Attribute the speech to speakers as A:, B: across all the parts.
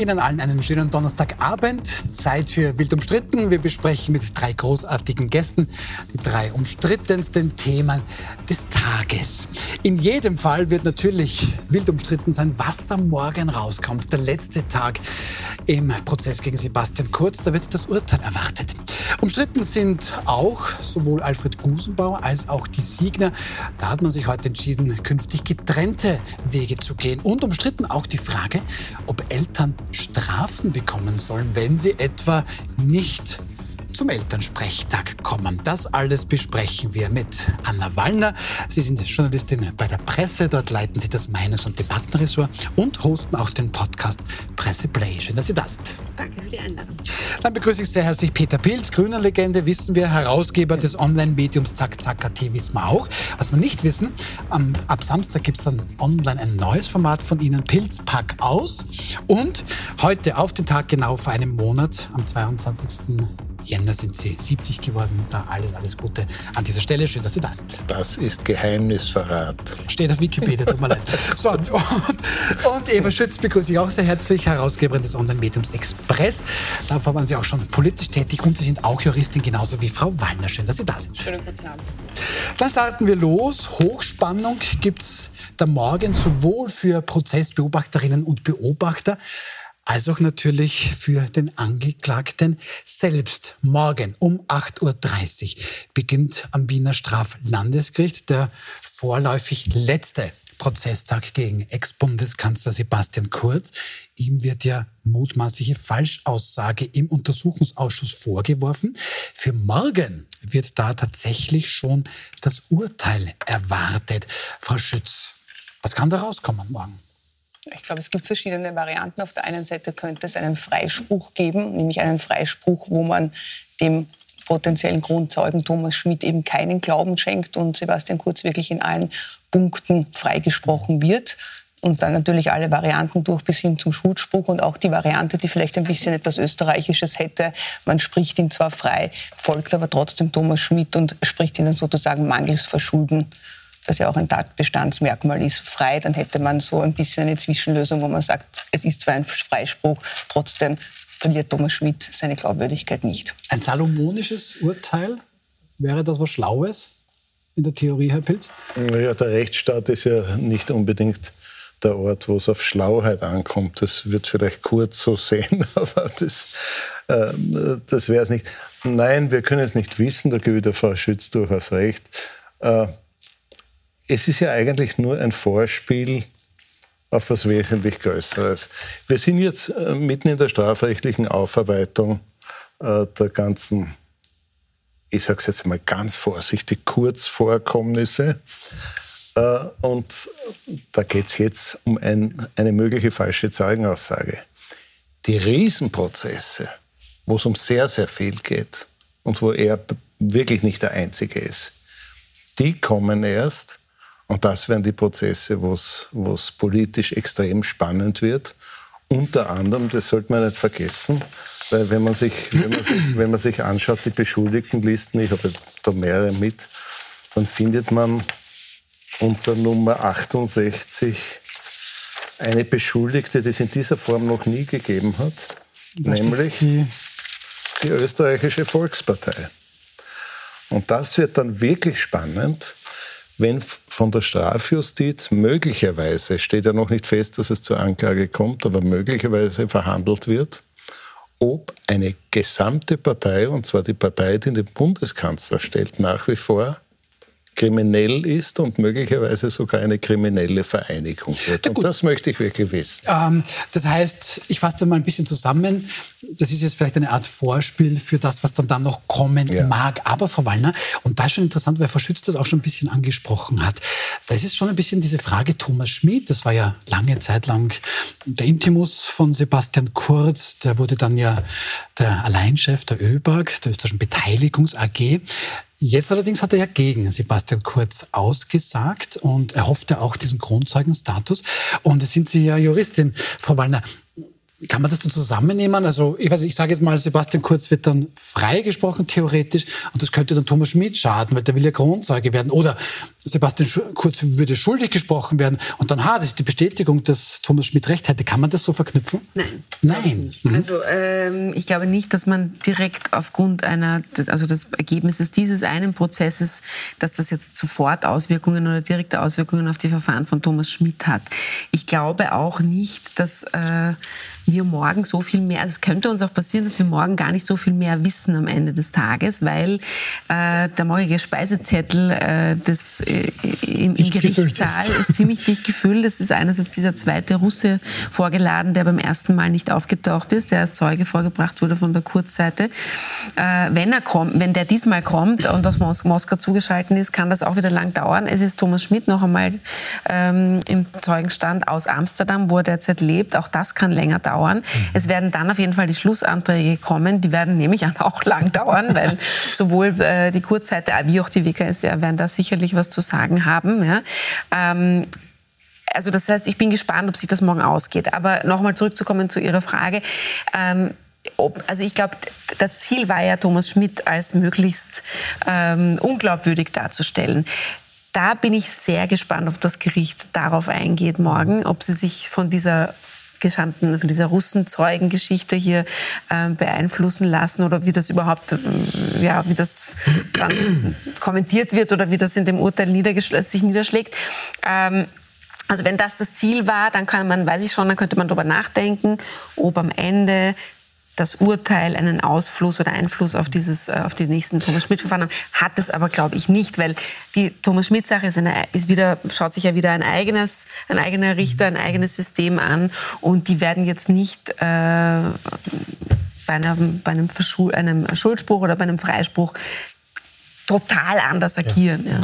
A: Ihnen allen einen schönen Donnerstagabend. Zeit für Wild umstritten. Wir besprechen mit drei großartigen Gästen die drei umstrittensten Themen des Tages. In jedem Fall wird natürlich wild umstritten sein, was da morgen rauskommt. Der letzte Tag im Prozess gegen Sebastian Kurz. Da wird das Urteil erwartet. Umstritten sind auch sowohl Alfred Gusenbauer als auch die Siegner. Da hat man sich heute entschieden, künftig getrennte Wege zu gehen. Und umstritten auch die Frage, ob Eltern Strafen bekommen sollen, wenn sie etwa nicht zum Elternsprechtag kommen. Das alles besprechen wir mit Anna Wallner. Sie sind Journalistin bei der Presse. Dort leiten Sie das Meinungs- und Debattenressort und hosten auch den Podcast Presse Play. Schön, dass Sie da sind.
B: Danke für die Einladung.
A: Dann begrüße ich sehr herzlich Peter Pilz, grüner Legende, wissen wir, Herausgeber des Online-Mediums Zack Zack AT, wissen wir auch. Was wir nicht wissen, am, ab Samstag gibt es dann online ein neues Format von Ihnen, Pilz Pack aus. Und heute auf den Tag genau vor einem Monat, am 22. Jänner sind Sie 70 geworden. Da alles, alles Gute an dieser Stelle. Schön, dass Sie da sind.
C: Das ist Geheimnisverrat.
A: Steht auf Wikipedia, tut mir leid. So, und, und Eva Schütz begrüße ich auch sehr herzlich, Herausgeberin des Online-Mediums Express. Davor waren Sie auch schon politisch tätig und Sie sind auch Juristin, genauso wie Frau Wallner. Schön, dass Sie da sind.
B: Schönen guten Abend.
A: Dann starten wir los. Hochspannung gibt es da morgen sowohl für Prozessbeobachterinnen und Beobachter als auch natürlich für den Angeklagten selbst. Morgen um 8.30 Uhr beginnt am Wiener Straflandesgericht der vorläufig letzte Prozesstag gegen Ex-Bundeskanzler Sebastian Kurz. Ihm wird ja mutmaßliche Falschaussage im Untersuchungsausschuss vorgeworfen. Für morgen wird da tatsächlich schon das Urteil erwartet. Frau Schütz, was kann da rauskommen morgen?
B: Ich glaube, es gibt verschiedene Varianten. Auf der einen Seite könnte es einen Freispruch geben, nämlich einen Freispruch, wo man dem potenziellen Grundzeugen Thomas Schmidt eben keinen Glauben schenkt und Sebastian Kurz wirklich in allen Punkten freigesprochen wird. Und dann natürlich alle Varianten durch bis hin zum Schuldspruch und auch die Variante, die vielleicht ein bisschen etwas Österreichisches hätte. Man spricht ihn zwar frei, folgt aber trotzdem Thomas Schmidt und spricht ihn dann sozusagen mangels Verschulden das ja auch ein Tatbestandsmerkmal ist, frei, dann hätte man so ein bisschen eine Zwischenlösung, wo man sagt, es ist zwar ein Freispruch, trotzdem verliert Thomas Schmidt seine Glaubwürdigkeit nicht.
A: Ein salomonisches Urteil, wäre das was Schlaues in der Theorie, Herr Pilz?
C: Ja, der Rechtsstaat ist ja nicht unbedingt der Ort, wo es auf Schlauheit ankommt. Das wird vielleicht kurz so sehen, aber das, äh, das wäre es nicht. Nein, wir können es nicht wissen, da gebe ich der Frau Schütz durchaus recht. Äh, es ist ja eigentlich nur ein Vorspiel auf was wesentlich Größeres. Wir sind jetzt äh, mitten in der strafrechtlichen Aufarbeitung äh, der ganzen, ich sage es jetzt mal ganz vorsichtig, Kurzvorkommnisse. Äh, und da geht es jetzt um ein, eine mögliche falsche Zeugenaussage. Die Riesenprozesse, wo es um sehr, sehr viel geht und wo er wirklich nicht der Einzige ist, die kommen erst, und das wären die Prozesse, wo es politisch extrem spannend wird. Unter anderem, das sollte man nicht vergessen, weil wenn man sich, wenn man sich, wenn man sich anschaut, die Beschuldigtenlisten, ich habe da mehrere mit, dann findet man unter Nummer 68 eine Beschuldigte, die es in dieser Form noch nie gegeben hat, da nämlich die, die österreichische Volkspartei. Und das wird dann wirklich spannend, wenn von der Strafjustiz möglicherweise, steht ja noch nicht fest, dass es zur Anklage kommt, aber möglicherweise verhandelt wird, ob eine gesamte Partei, und zwar die Partei, die den Bundeskanzler stellt, nach wie vor kriminell ist und möglicherweise sogar eine kriminelle Vereinigung wird. Und das möchte ich wirklich wissen.
A: Ähm, das heißt, ich fasse da mal ein bisschen zusammen. Das ist jetzt vielleicht eine Art Vorspiel für das, was dann da noch kommen ja. mag. Aber, Frau Wallner, und da ist schon interessant, weil Frau Schütz das auch schon ein bisschen angesprochen hat. Das ist schon ein bisschen diese Frage Thomas Schmid. Das war ja lange Zeit lang der Intimus von Sebastian Kurz. Der wurde dann ja der Alleinchef der ÖBAG, der österreichischen Beteiligungs AG. Jetzt allerdings hat er ja gegen Sebastian Kurz ausgesagt und er hoffte auch diesen Grundzeugenstatus. Und es sind Sie ja Juristin, Frau Wallner. Kann man das dann zusammennehmen? Also, ich weiß, ich sage jetzt mal, Sebastian Kurz wird dann freigesprochen, theoretisch, und das könnte dann Thomas Schmidt schaden, weil der will ja Kronzeuge werden. Oder Sebastian Kurz würde schuldig gesprochen werden und dann, ha, das ist die Bestätigung, dass Thomas Schmidt recht hätte. Kann man das so verknüpfen?
D: Nein.
A: Nein.
D: Mhm. Also, ähm, ich glaube nicht, dass man direkt aufgrund einer, also des Ergebnisses dieses einen Prozesses, dass das jetzt sofort Auswirkungen oder direkte Auswirkungen auf die Verfahren von Thomas Schmidt hat. Ich glaube auch nicht, dass äh, wir morgen so viel mehr, also es könnte uns auch passieren, dass wir morgen gar nicht so viel mehr wissen am Ende des Tages, weil äh, der morgige Speisezettel äh, des, äh, im, im Gerichtssaal ist. ist. ziemlich dicht gefüllt. Es ist einerseits dieser zweite Russe vorgeladen, der beim ersten Mal nicht aufgetaucht ist, der als Zeuge vorgebracht wurde von der Kurzseite. Äh, wenn er kommt, wenn der diesmal kommt und aus Mos Moskau zugeschaltet ist, kann das auch wieder lang dauern. Es ist Thomas Schmidt noch einmal ähm, im Zeugenstand aus Amsterdam, wo er derzeit lebt. Auch das kann länger dauern dauern. Mhm. Es werden dann auf jeden Fall die Schlussanträge kommen. Die werden nämlich auch lang dauern, weil sowohl äh, die Kurzseite wie auch die WKSDR werden da sicherlich was zu sagen haben. Ja. Ähm, also das heißt, ich bin gespannt, ob sich das morgen ausgeht. Aber nochmal zurückzukommen zu Ihrer Frage. Ähm, ob, also ich glaube, das Ziel war ja, Thomas Schmidt als möglichst ähm, unglaubwürdig darzustellen. Da bin ich sehr gespannt, ob das Gericht darauf eingeht morgen, ob sie sich von dieser gestanden, von dieser Russenzeugengeschichte hier äh, beeinflussen lassen oder wie das überhaupt, äh, ja, wie das dann kommentiert wird oder wie das in dem Urteil sich niederschlägt. Ähm, also wenn das das Ziel war, dann kann man, weiß ich schon, dann könnte man darüber nachdenken, ob am Ende das Urteil einen Ausfluss oder Einfluss auf, dieses, äh, auf die nächsten Thomas Schmidt-Verfahren haben. Hat es aber, glaube ich, nicht, weil die Thomas Schmidt-Sache ist, ist wieder, schaut sich ja wieder ein eigenes, ein eigener Richter, ein eigenes System an und die werden jetzt nicht äh, bei, einem, bei einem, einem Schuldspruch oder bei einem Freispruch total anders agieren. Ja. ja.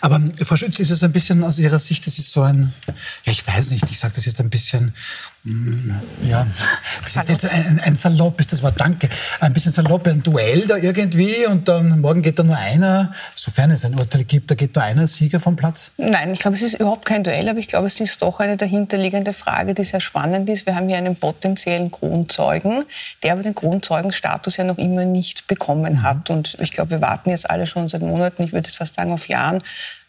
A: Aber Frau Schütz, ist es ein bisschen aus Ihrer Sicht, das ist so ein, ja, ich weiß nicht, ich sage das jetzt ein bisschen, ja, das ist jetzt ein, ein Salopp, ist das Wort, danke, ein bisschen salopp, ein Duell da irgendwie und dann morgen geht da nur einer, sofern es ein Urteil gibt, da geht da einer Sieger vom Platz?
B: Nein, ich glaube, es ist überhaupt kein Duell, aber ich glaube, es ist doch eine dahinterliegende Frage, die sehr spannend ist. Wir haben hier einen potenziellen Kronzeugen, der aber den Kronzeugenstatus ja noch immer nicht bekommen mhm. hat und ich glaube, wir warten jetzt alle schon seit Monaten, ich würde jetzt fast sagen auf Jahren,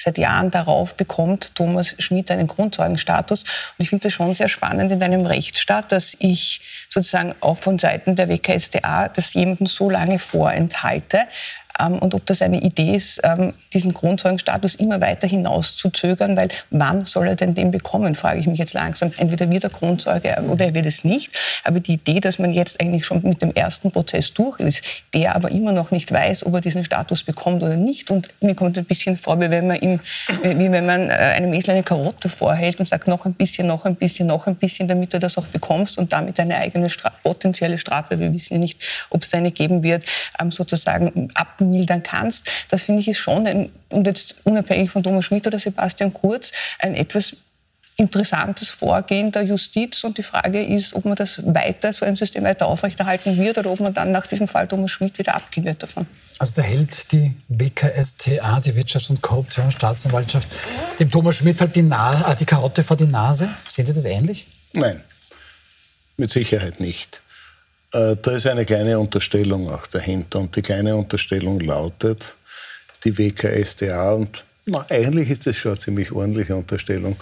B: seit Jahren darauf bekommt Thomas Schmidt einen Grundzeugenstatus. Und ich finde das schon sehr spannend in einem Rechtsstaat, dass ich sozusagen auch von Seiten der WKSDA das jemandem so lange vorenthalte, und ob das eine Idee ist, ähm, diesen Grundzeugenstatus immer weiter hinaus zu zögern, weil wann soll er denn den bekommen, frage ich mich jetzt langsam. Entweder wird er Grundzeuge oder er wird es nicht. Aber die Idee, dass man jetzt eigentlich schon mit dem ersten Prozess durch ist, der aber immer noch nicht weiß, ob er diesen Status bekommt oder nicht. Und mir kommt es ein bisschen vor, wie wenn man, ihm, wie wenn man äh, einem Esel eine Karotte vorhält und sagt, noch ein bisschen, noch ein bisschen, noch ein bisschen, damit du das auch bekommst und damit eine eigene Stra potenzielle Strafe, wir wissen ja nicht, ob es eine geben wird, ähm, sozusagen ab mildern kannst. Das finde ich ist schon, ein, und jetzt unabhängig von Thomas Schmidt oder Sebastian Kurz, ein etwas interessantes Vorgehen der Justiz. Und die Frage ist, ob man das weiter, so ein System weiter aufrechterhalten wird oder ob man dann nach diesem Fall Thomas Schmidt wieder abgehen wird davon.
A: Also da hält die WKSTA, die Wirtschafts- und Korruptionsstaatsanwaltschaft, dem Thomas Schmidt halt die, Na äh, die Karotte vor die Nase. Sehen Sie das ähnlich?
C: Nein, mit Sicherheit nicht. Äh, da ist eine kleine Unterstellung auch dahinter. Und die kleine Unterstellung lautet, die WKSDA, und na, eigentlich ist das schon eine ziemlich ordentliche Unterstellung,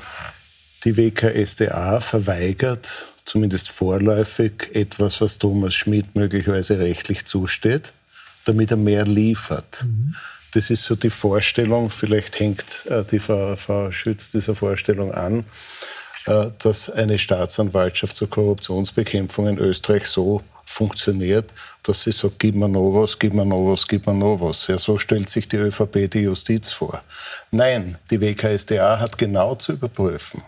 C: die WKSDA verweigert zumindest vorläufig etwas, was Thomas Schmidt möglicherweise rechtlich zusteht, damit er mehr liefert. Mhm. Das ist so die Vorstellung, vielleicht hängt äh, die Frau, Frau Schütz dieser Vorstellung an, äh, dass eine Staatsanwaltschaft zur Korruptionsbekämpfung in Österreich so funktioniert, dass sie sagt, gib mir noch was, gib mir noch was, gib mir noch was. Ja, so stellt sich die ÖVP die Justiz vor. Nein, die WKSDA hat genau zu überprüfen,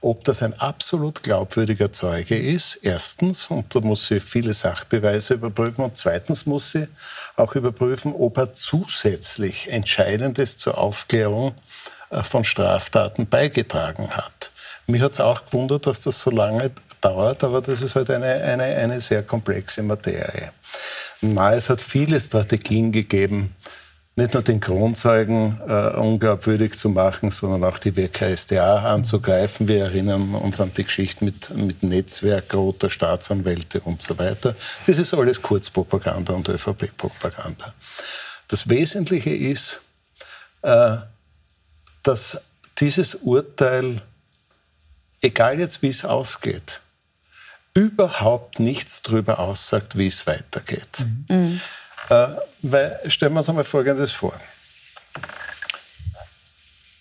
C: ob das ein absolut glaubwürdiger Zeuge ist, erstens, und da muss sie viele Sachbeweise überprüfen, und zweitens muss sie auch überprüfen, ob er zusätzlich Entscheidendes zur Aufklärung äh, von Straftaten beigetragen hat. Mich hat es auch gewundert, dass das so lange dauert, aber das ist halt eine, eine, eine sehr komplexe Materie. Na, es hat viele Strategien gegeben, nicht nur den Kronzeugen äh, unglaubwürdig zu machen, sondern auch die WKSDA anzugreifen. Wir erinnern uns an die Geschichte mit, mit Netzwerk roter Staatsanwälte und so weiter. Das ist alles Kurzpropaganda und ÖVP-Propaganda. Das Wesentliche ist, äh, dass dieses Urteil, egal jetzt wie es ausgeht, überhaupt nichts darüber aussagt, wie es weitergeht. Mhm. Äh, weil, stellen wir uns einmal Folgendes vor.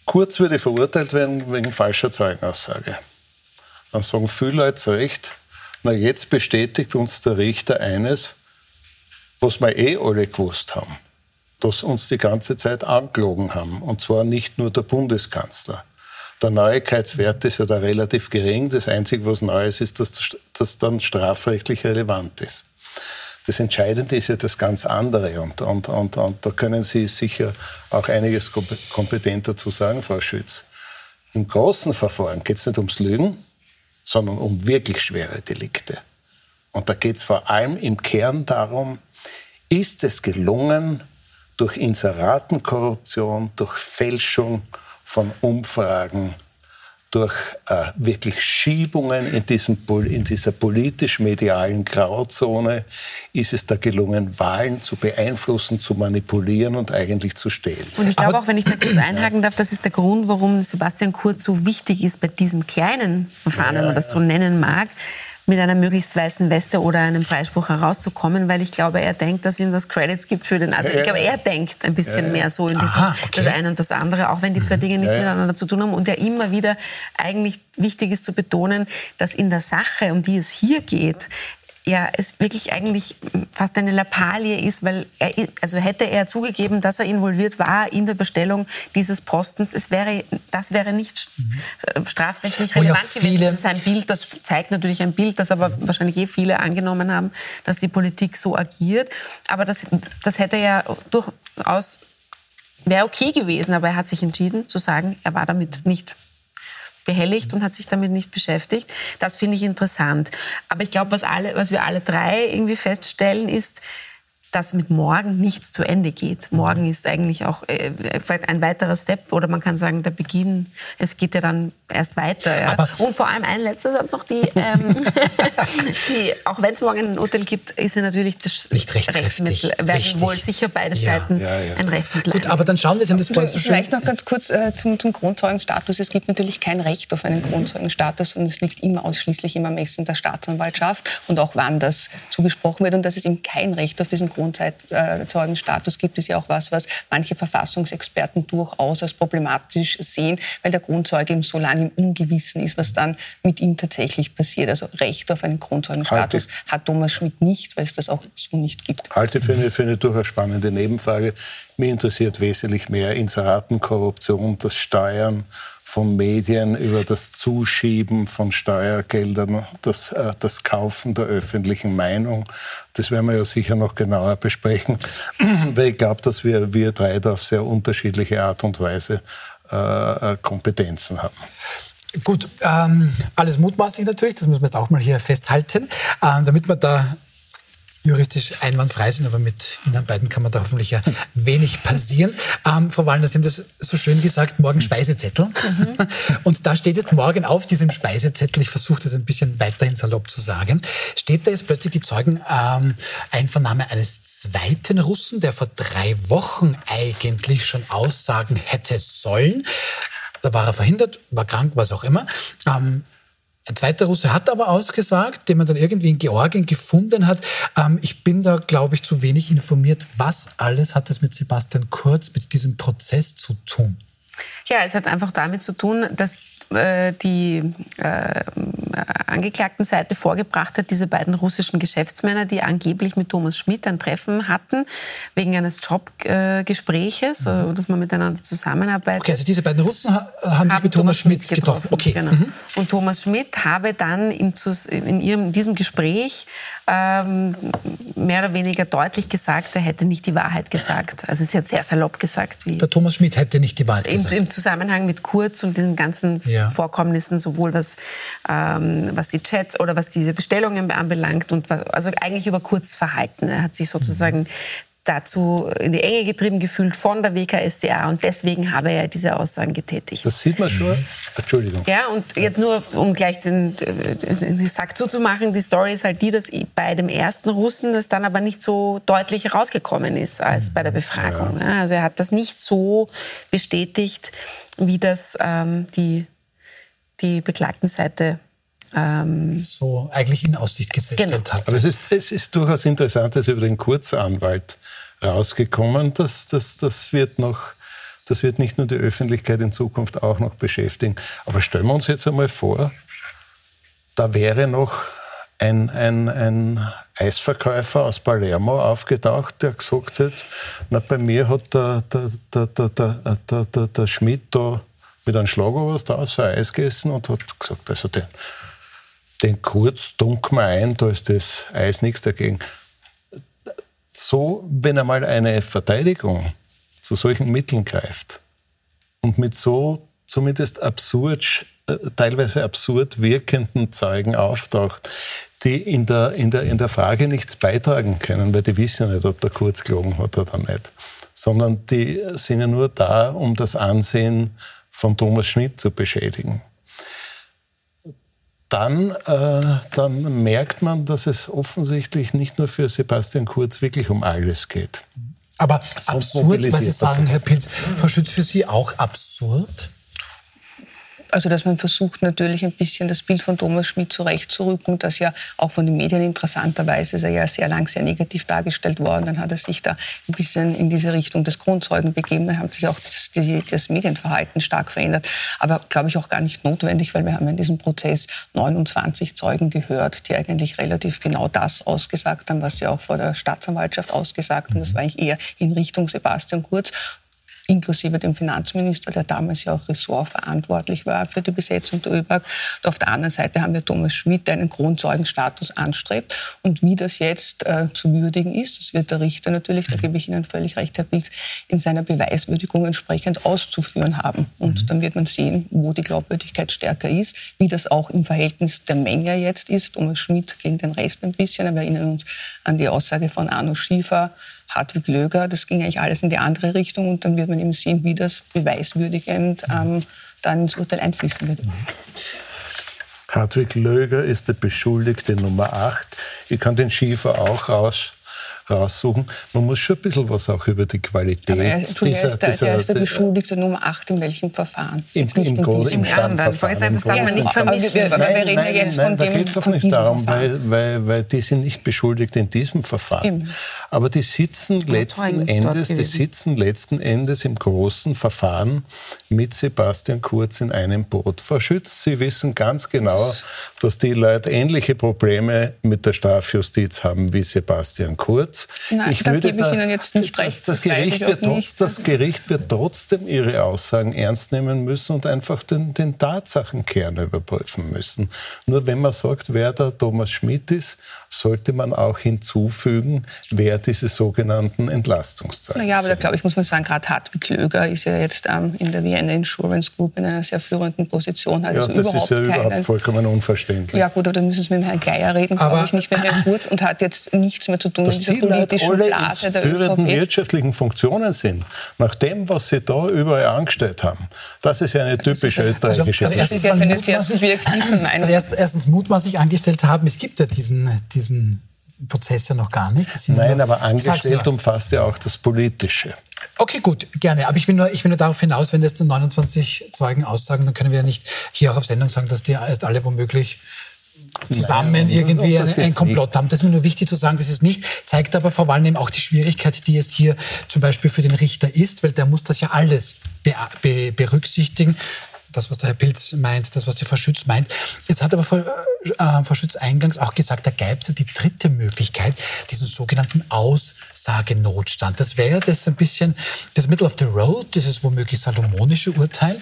C: Kurz würde verurteilt werden wegen falscher Zeugenaussage. Dann sagen viele Leute zu Recht, na jetzt bestätigt uns der Richter eines, was wir eh alle gewusst haben, dass uns die ganze Zeit angelogen haben. Und zwar nicht nur der Bundeskanzler. Der Neuigkeitswert ist ja da relativ gering. Das Einzige, was neu ist, ist, dass das dann strafrechtlich relevant ist. Das Entscheidende ist ja das ganz andere. Und, und, und, und da können Sie sicher auch einiges kompetenter zu sagen, Frau Schütz. Im großen Verfahren geht es nicht ums Lügen, sondern um wirklich schwere Delikte. Und da geht es vor allem im Kern darum, ist es gelungen, durch Inseratenkorruption, durch Fälschung von Umfragen, durch äh, wirklich Schiebungen in, diesem, in dieser politisch-medialen Grauzone ist es da gelungen, Wahlen zu beeinflussen, zu manipulieren und eigentlich zu stehlen.
D: Und ich glaube auch, wenn ich da kurz einhaken darf, das ist der Grund, warum Sebastian Kurz so wichtig ist bei diesem kleinen Verfahren, ja, wenn man das so nennen mag mit einer möglichst weißen Weste oder einem Freispruch herauszukommen, weil ich glaube, er denkt, dass ihm das Credits gibt für den. Also ich glaube, er denkt ein bisschen mehr so in diesem Aha, okay. das eine und das andere, auch wenn die zwei Dinge nicht miteinander zu tun haben und ja immer wieder eigentlich wichtig ist zu betonen, dass in der Sache, um die es hier geht, ja, es wirklich eigentlich fast eine Lappalie ist, weil er, also hätte er zugegeben, dass er involviert war in der Bestellung dieses Postens, es wäre, das wäre nicht mhm. strafrechtlich relevant gewesen. Das ist ein Bild, das zeigt natürlich ein Bild, das aber wahrscheinlich eh viele angenommen haben, dass die Politik so agiert. Aber das, das hätte ja durchaus, wäre okay gewesen, aber er hat sich entschieden zu sagen, er war damit nicht behelligt und hat sich damit nicht beschäftigt. Das finde ich interessant. Aber ich glaube, was, was wir alle drei irgendwie feststellen, ist, dass mit morgen nichts zu Ende geht. Morgen ist eigentlich auch äh, ein weiterer Step oder man kann sagen, der Beginn. Es geht ja dann erst weiter. Ja. Und vor allem ein letzter Satz noch, die, ähm, die auch wenn es morgen ein Urteil gibt, ist ja natürlich das
A: Nicht Rechtsmittel.
D: Werden Richtig. wohl sicher beide ja. Seiten ja, ein Rechtsmittel.
A: Gut, aber dann schauen wir uns das
B: so Vielleicht noch ganz kurz äh, zum, zum Kronzeugenstatus. Es gibt natürlich kein Recht auf einen Kronzeugenstatus und es liegt immer ausschließlich im Ermessen der Staatsanwaltschaft und auch wann das zugesprochen wird und dass es eben kein Recht auf diesen Kronzeugenstatus Kronzeugenstatus gibt es ja auch was, was manche Verfassungsexperten durchaus als problematisch sehen, weil der Kronzeuge eben so lange im Ungewissen ist, was dann mit ihm tatsächlich passiert. Also Recht auf einen Kronzeugenstatus Halte. hat Thomas Schmidt nicht, weil es das auch so nicht gibt.
C: Halte für eine, für eine durchaus spannende Nebenfrage. Mich interessiert wesentlich mehr Inseratenkorruption, das Steuern von Medien über das Zuschieben von Steuergeldern, das, äh, das Kaufen der öffentlichen Meinung. Das werden wir ja sicher noch genauer besprechen, weil ich glaube, dass wir, wir drei da auf sehr unterschiedliche Art und Weise äh, äh Kompetenzen haben.
A: Gut, ähm, alles mutmaßlich natürlich, das müssen wir jetzt auch mal hier festhalten, ähm, damit wir da juristisch einwandfrei sind, aber mit Ihnen beiden kann man da hoffentlich ja wenig passieren. Ähm, Frau Wallner, Sie haben das so schön gesagt, morgen Speisezettel. Mhm. Und da steht jetzt morgen auf diesem Speisezettel, ich versuche das ein bisschen weiterhin salopp zu sagen, steht da jetzt plötzlich die Zeugeneinvernahme ähm, eines zweiten Russen, der vor drei Wochen eigentlich schon Aussagen hätte sollen. Da war er verhindert, war krank, was auch immer. Ähm, ein zweiter Russe hat aber ausgesagt, den man dann irgendwie in Georgien gefunden hat. Ähm, ich bin da, glaube ich, zu wenig informiert. Was alles hat es mit Sebastian Kurz, mit diesem Prozess zu tun?
D: Ja, es hat einfach damit zu tun, dass äh, die äh, Angeklagtenseite vorgebracht hat, diese beiden russischen Geschäftsmänner, die angeblich mit Thomas Schmidt ein Treffen hatten, wegen eines Jobgespräches, äh, mhm. dass man miteinander zusammenarbeitet.
A: Okay, also diese beiden Russen haben sich mit Thomas, Schmidt getroffen. getroffen. Okay.
D: Genau. Mhm. Und Thomas Schmidt habe dann im, in, ihrem, in diesem Gespräch ähm, mehr oder weniger deutlich gesagt, er hätte nicht die Wahrheit gesagt. Also es ist jetzt sehr salopp gesagt.
A: Wie Der Thomas Schmidt hätte nicht die Wahrheit gesagt.
D: Im, im Zusammenhang mit Kurz und diesen ganzen ja. Vorkommnissen, sowohl was, ähm, was die Chats oder was diese Bestellungen anbelangt und was, also eigentlich über Kurzverhalten. Er hat sich sozusagen mhm dazu in die Enge getrieben gefühlt von der WKSDA und deswegen habe er diese Aussagen getätigt.
C: Das sieht man schon. Entschuldigung.
D: Ja, und jetzt nur, um gleich den, den Sack zuzumachen, die Story ist halt die, dass bei dem ersten Russen das dann aber nicht so deutlich herausgekommen ist als bei der Befragung. Ja. Also er hat das nicht so bestätigt, wie das ähm, die, die Beklagtenseite
A: ähm, so eigentlich in Aussicht gesetzt genau. hat.
C: Aber es ist, es ist durchaus interessant, dass über den Kurzanwalt rausgekommen. Das, das, das, wird noch, das wird nicht nur die Öffentlichkeit in Zukunft auch noch beschäftigen. Aber stellen wir uns jetzt einmal vor, da wäre noch ein, ein, ein Eisverkäufer aus Palermo aufgetaucht, der gesagt hat, na, bei mir hat der, der, der, der, der, der, der, der Schmidt da mit einem Schlager was da so Eis gegessen und hat gesagt, also den, den Kurz dunkel ein, da ist das Eis nichts dagegen. So, wenn einmal eine Verteidigung zu solchen Mitteln greift und mit so zumindest absurd, äh, teilweise absurd wirkenden Zeugen auftaucht, die in der, in, der, in der Frage nichts beitragen können, weil die wissen ja nicht, ob der Kurz gelogen hat oder nicht, sondern die sind ja nur da, um das Ansehen von Thomas Schmidt zu beschädigen dann, äh, dann merkt man, dass es offensichtlich nicht nur für Sebastian Kurz wirklich um alles geht.
A: Aber absurd, was Sie sagen, Herr Pilz, Frau Schütz, für Sie auch absurd?
B: Also dass man versucht natürlich ein bisschen das Bild von Thomas Schmidt zurechtzurücken, das ja auch von den Medien interessanterweise ist er ja sehr lang sehr negativ dargestellt worden. Dann hat er sich da ein bisschen in diese Richtung des Grundzeugen begeben. Dann hat sich auch das, die, das Medienverhalten stark verändert. Aber glaube ich auch gar nicht notwendig, weil wir haben in diesem Prozess 29 Zeugen gehört, die eigentlich relativ genau das ausgesagt haben, was sie auch vor der Staatsanwaltschaft ausgesagt haben. Das war eigentlich eher in Richtung Sebastian Kurz inklusive dem Finanzminister, der damals ja auch ressortverantwortlich war für die Besetzung der ÖBAG. Und auf der anderen Seite haben wir Thomas Schmidt, der einen Grundzeugenstatus anstrebt. Und wie das jetzt äh, zu würdigen ist, das wird der Richter natürlich, da gebe ich Ihnen völlig recht, Herr Pilz, in seiner Beweiswürdigung entsprechend auszuführen haben. Und mhm. dann wird man sehen, wo die Glaubwürdigkeit stärker ist, wie das auch im Verhältnis der Menge jetzt ist. Thomas Schmidt gegen den Rest ein bisschen. Wir erinnern uns an die Aussage von Arno Schiefer, Hartwig Löger, das ging eigentlich alles in die andere Richtung und dann wird man eben sehen, wie das beweiswürdigend ähm, dann ins Urteil einfließen wird.
C: Hartwig Löger ist der Beschuldigte Nummer 8. Ich kann den Schiefer auch raus raussuchen. Man muss schon ein bisschen was auch über die Qualität
B: Aber er, dieser, er ist der, dieser, der, ist der Beschuldigte Nummer 8 in welchem Verfahren?
C: Im,
B: jetzt nicht
C: im,
B: in
C: diesem. Im Standverfahren.
D: Das sagen wir nicht vermischen.
B: Wir, wir, wir reden ja jetzt
C: nein,
B: von
C: da
B: dem
C: geht es auch nicht darum, weil, weil, weil die sind nicht beschuldigt in diesem Verfahren. Eben. Aber die sitzen letzten Endes, die sitzen letzten Endes im großen Verfahren mit Sebastian Kurz in einem Boot. Frau Schütz, Sie wissen ganz genau, dass die Leute ähnliche Probleme mit der Strafjustiz haben wie Sebastian Kurz.
B: Nein, ich da würde gebe ich Ihnen jetzt nicht recht.
C: Das, das, Gericht wird trotz, das, Gericht wird trotzdem Ihre Aussagen ernst nehmen müssen und einfach den, den Tatsachenkern überprüfen müssen. Nur wenn man sagt, wer der Thomas Schmidt ist, sollte man auch hinzufügen, wer diese sogenannten Entlastungszeugen
B: naja, aber da glaube ich, muss man sagen, gerade Hartwig Löger ist ja jetzt ähm, in der Vienna Insurance Group in einer sehr führenden Position.
C: Hat ja, also das überhaupt ist ja überhaupt keinen, vollkommen unverständlich.
B: Ja gut, aber da müssen Sie mit Herrn Geier reden, glaube ich, nicht mehr Herrn Kurz und hat jetzt nichts mehr zu tun
C: mit dieser politischen Blase der führenden ÖVP. wirtschaftlichen Funktionen sind, nach dem, was Sie da überall angestellt haben, das ist ja eine typische österreichische
B: also, also Das ist jetzt eine sehr subjektive Meinung. Also
A: erst, erstens mutmaßlich angestellt haben, es gibt ja diesen, diesen Prozess ja noch gar nicht.
C: Nein, nur, aber angestellt umfasst ja auch das Politische.
A: Okay, gut, gerne. Aber ich will nur, ich will nur darauf hinaus, wenn das 29 Zeugen aussagen, dann können wir ja nicht hier auch auf Sendung sagen, dass die erst alle womöglich zusammen Nein, irgendwie ein, ein Komplott nicht. haben. Das ist mir nur wichtig zu sagen, das ist nicht, zeigt aber vor allem auch die Schwierigkeit, die es hier zum Beispiel für den Richter ist, weil der muss das ja alles be be berücksichtigen das, was der Herr Pilz meint, das, was die Frau Schütz meint. Jetzt hat aber Frau, äh, Frau Schütz eingangs auch gesagt, da gäbe es ja die dritte Möglichkeit, diesen sogenannten Aussagenotstand. Das wäre das ein bisschen das Middle of the Road, dieses womöglich salomonische Urteil.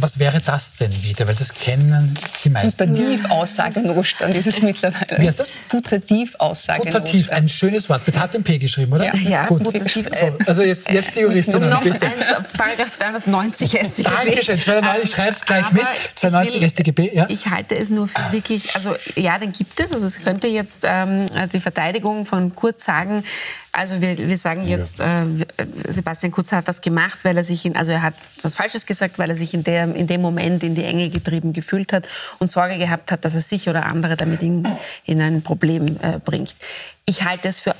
A: Was wäre das denn wieder? Weil das kennen die meisten.
B: Putativ-Aussagenotstand ist es mittlerweile.
A: Wie heißt das?
B: Putativ-Aussagenotstand.
A: Putativ, ein schönes Wort. Mit HTMP geschrieben, oder?
D: Ja, ja
A: Gut. Putativ. So, also jetzt, jetzt die Juristin.
D: Um noch bitte. Eins, Paragraph 290 StGB.
A: Dankeschön, 290, ich schreibe es gleich mit. 290 will, StGB, ja.
D: Ich halte es nur für wirklich, also ja, den gibt es. Also es könnte jetzt ähm, die Verteidigung von Kurz sagen, Also wir, wir sagen jetzt, ja. äh, Sebastian Kurz hat das gemacht, weil er sich, in, also er hat was Falsches gesagt, weil er sich in, der, in dem Moment in die Enge getrieben gefühlt hat und Sorge gehabt hat, dass er sich oder andere damit in, in ein Problem äh, bringt. Ich halte es für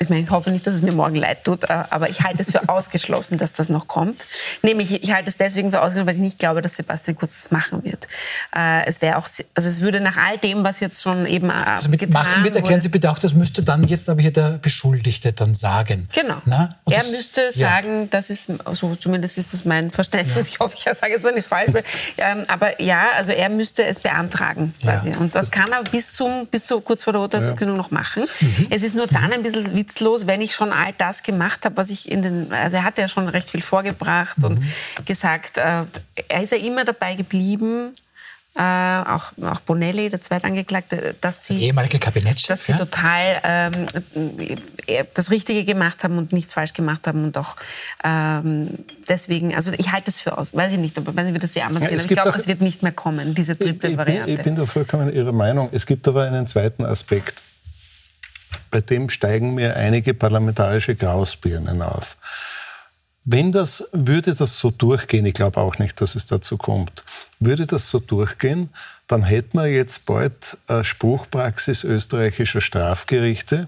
D: ich meine, nicht, dass es mir morgen leid tut, äh, aber ich halte es für ausgeschlossen, dass das noch kommt. Nämlich, ich halte es deswegen für ausgeschlossen, weil ich nicht glaube, dass Sebastian Kurz das machen wird. Äh, es wäre auch, also es würde nach all dem, was jetzt schon eben äh,
A: also mit getan machen wird, erklären Sie bitte auch, das müsste dann jetzt aber hier der Beschuldigte dann sagen.
D: Genau. Na? er das, müsste ja. sagen, das ist, also zumindest ist das mein Verständnis. Ja. Ich hoffe, ich sage jetzt nicht falsch. Ähm, aber ja, also er müsste es beantragen quasi. Ja. Und das kann er bis zum, bis zu kurz vor der Urteilsverkündung noch machen. Mhm. Es ist nur dann ein bisschen witzlos, wenn ich schon all das gemacht habe, was ich in den, also er hat ja schon recht viel vorgebracht mhm. und gesagt, äh, er ist ja immer dabei geblieben, äh, auch, auch Bonelli, der Zweitangeklagte, dass sie,
A: ehemalige Kabinettchef,
D: dass sie ja? total ähm, das Richtige gemacht haben und nichts falsch gemacht haben und auch ähm, deswegen, also ich halte es für aus, weiß ich nicht, aber weiß nicht, wie das die anderen ja, sehen. Ich glaube, es wird nicht mehr kommen, diese dritte
C: ich, ich
D: Variante.
C: Bin, ich bin da vollkommen Ihrer Meinung. Es gibt aber einen zweiten Aspekt bei dem steigen mir einige parlamentarische Grausbirnen auf. Wenn das, würde das so durchgehen, ich glaube auch nicht, dass es dazu kommt, würde das so durchgehen, dann hätten wir jetzt bald eine Spruchpraxis österreichischer Strafgerichte,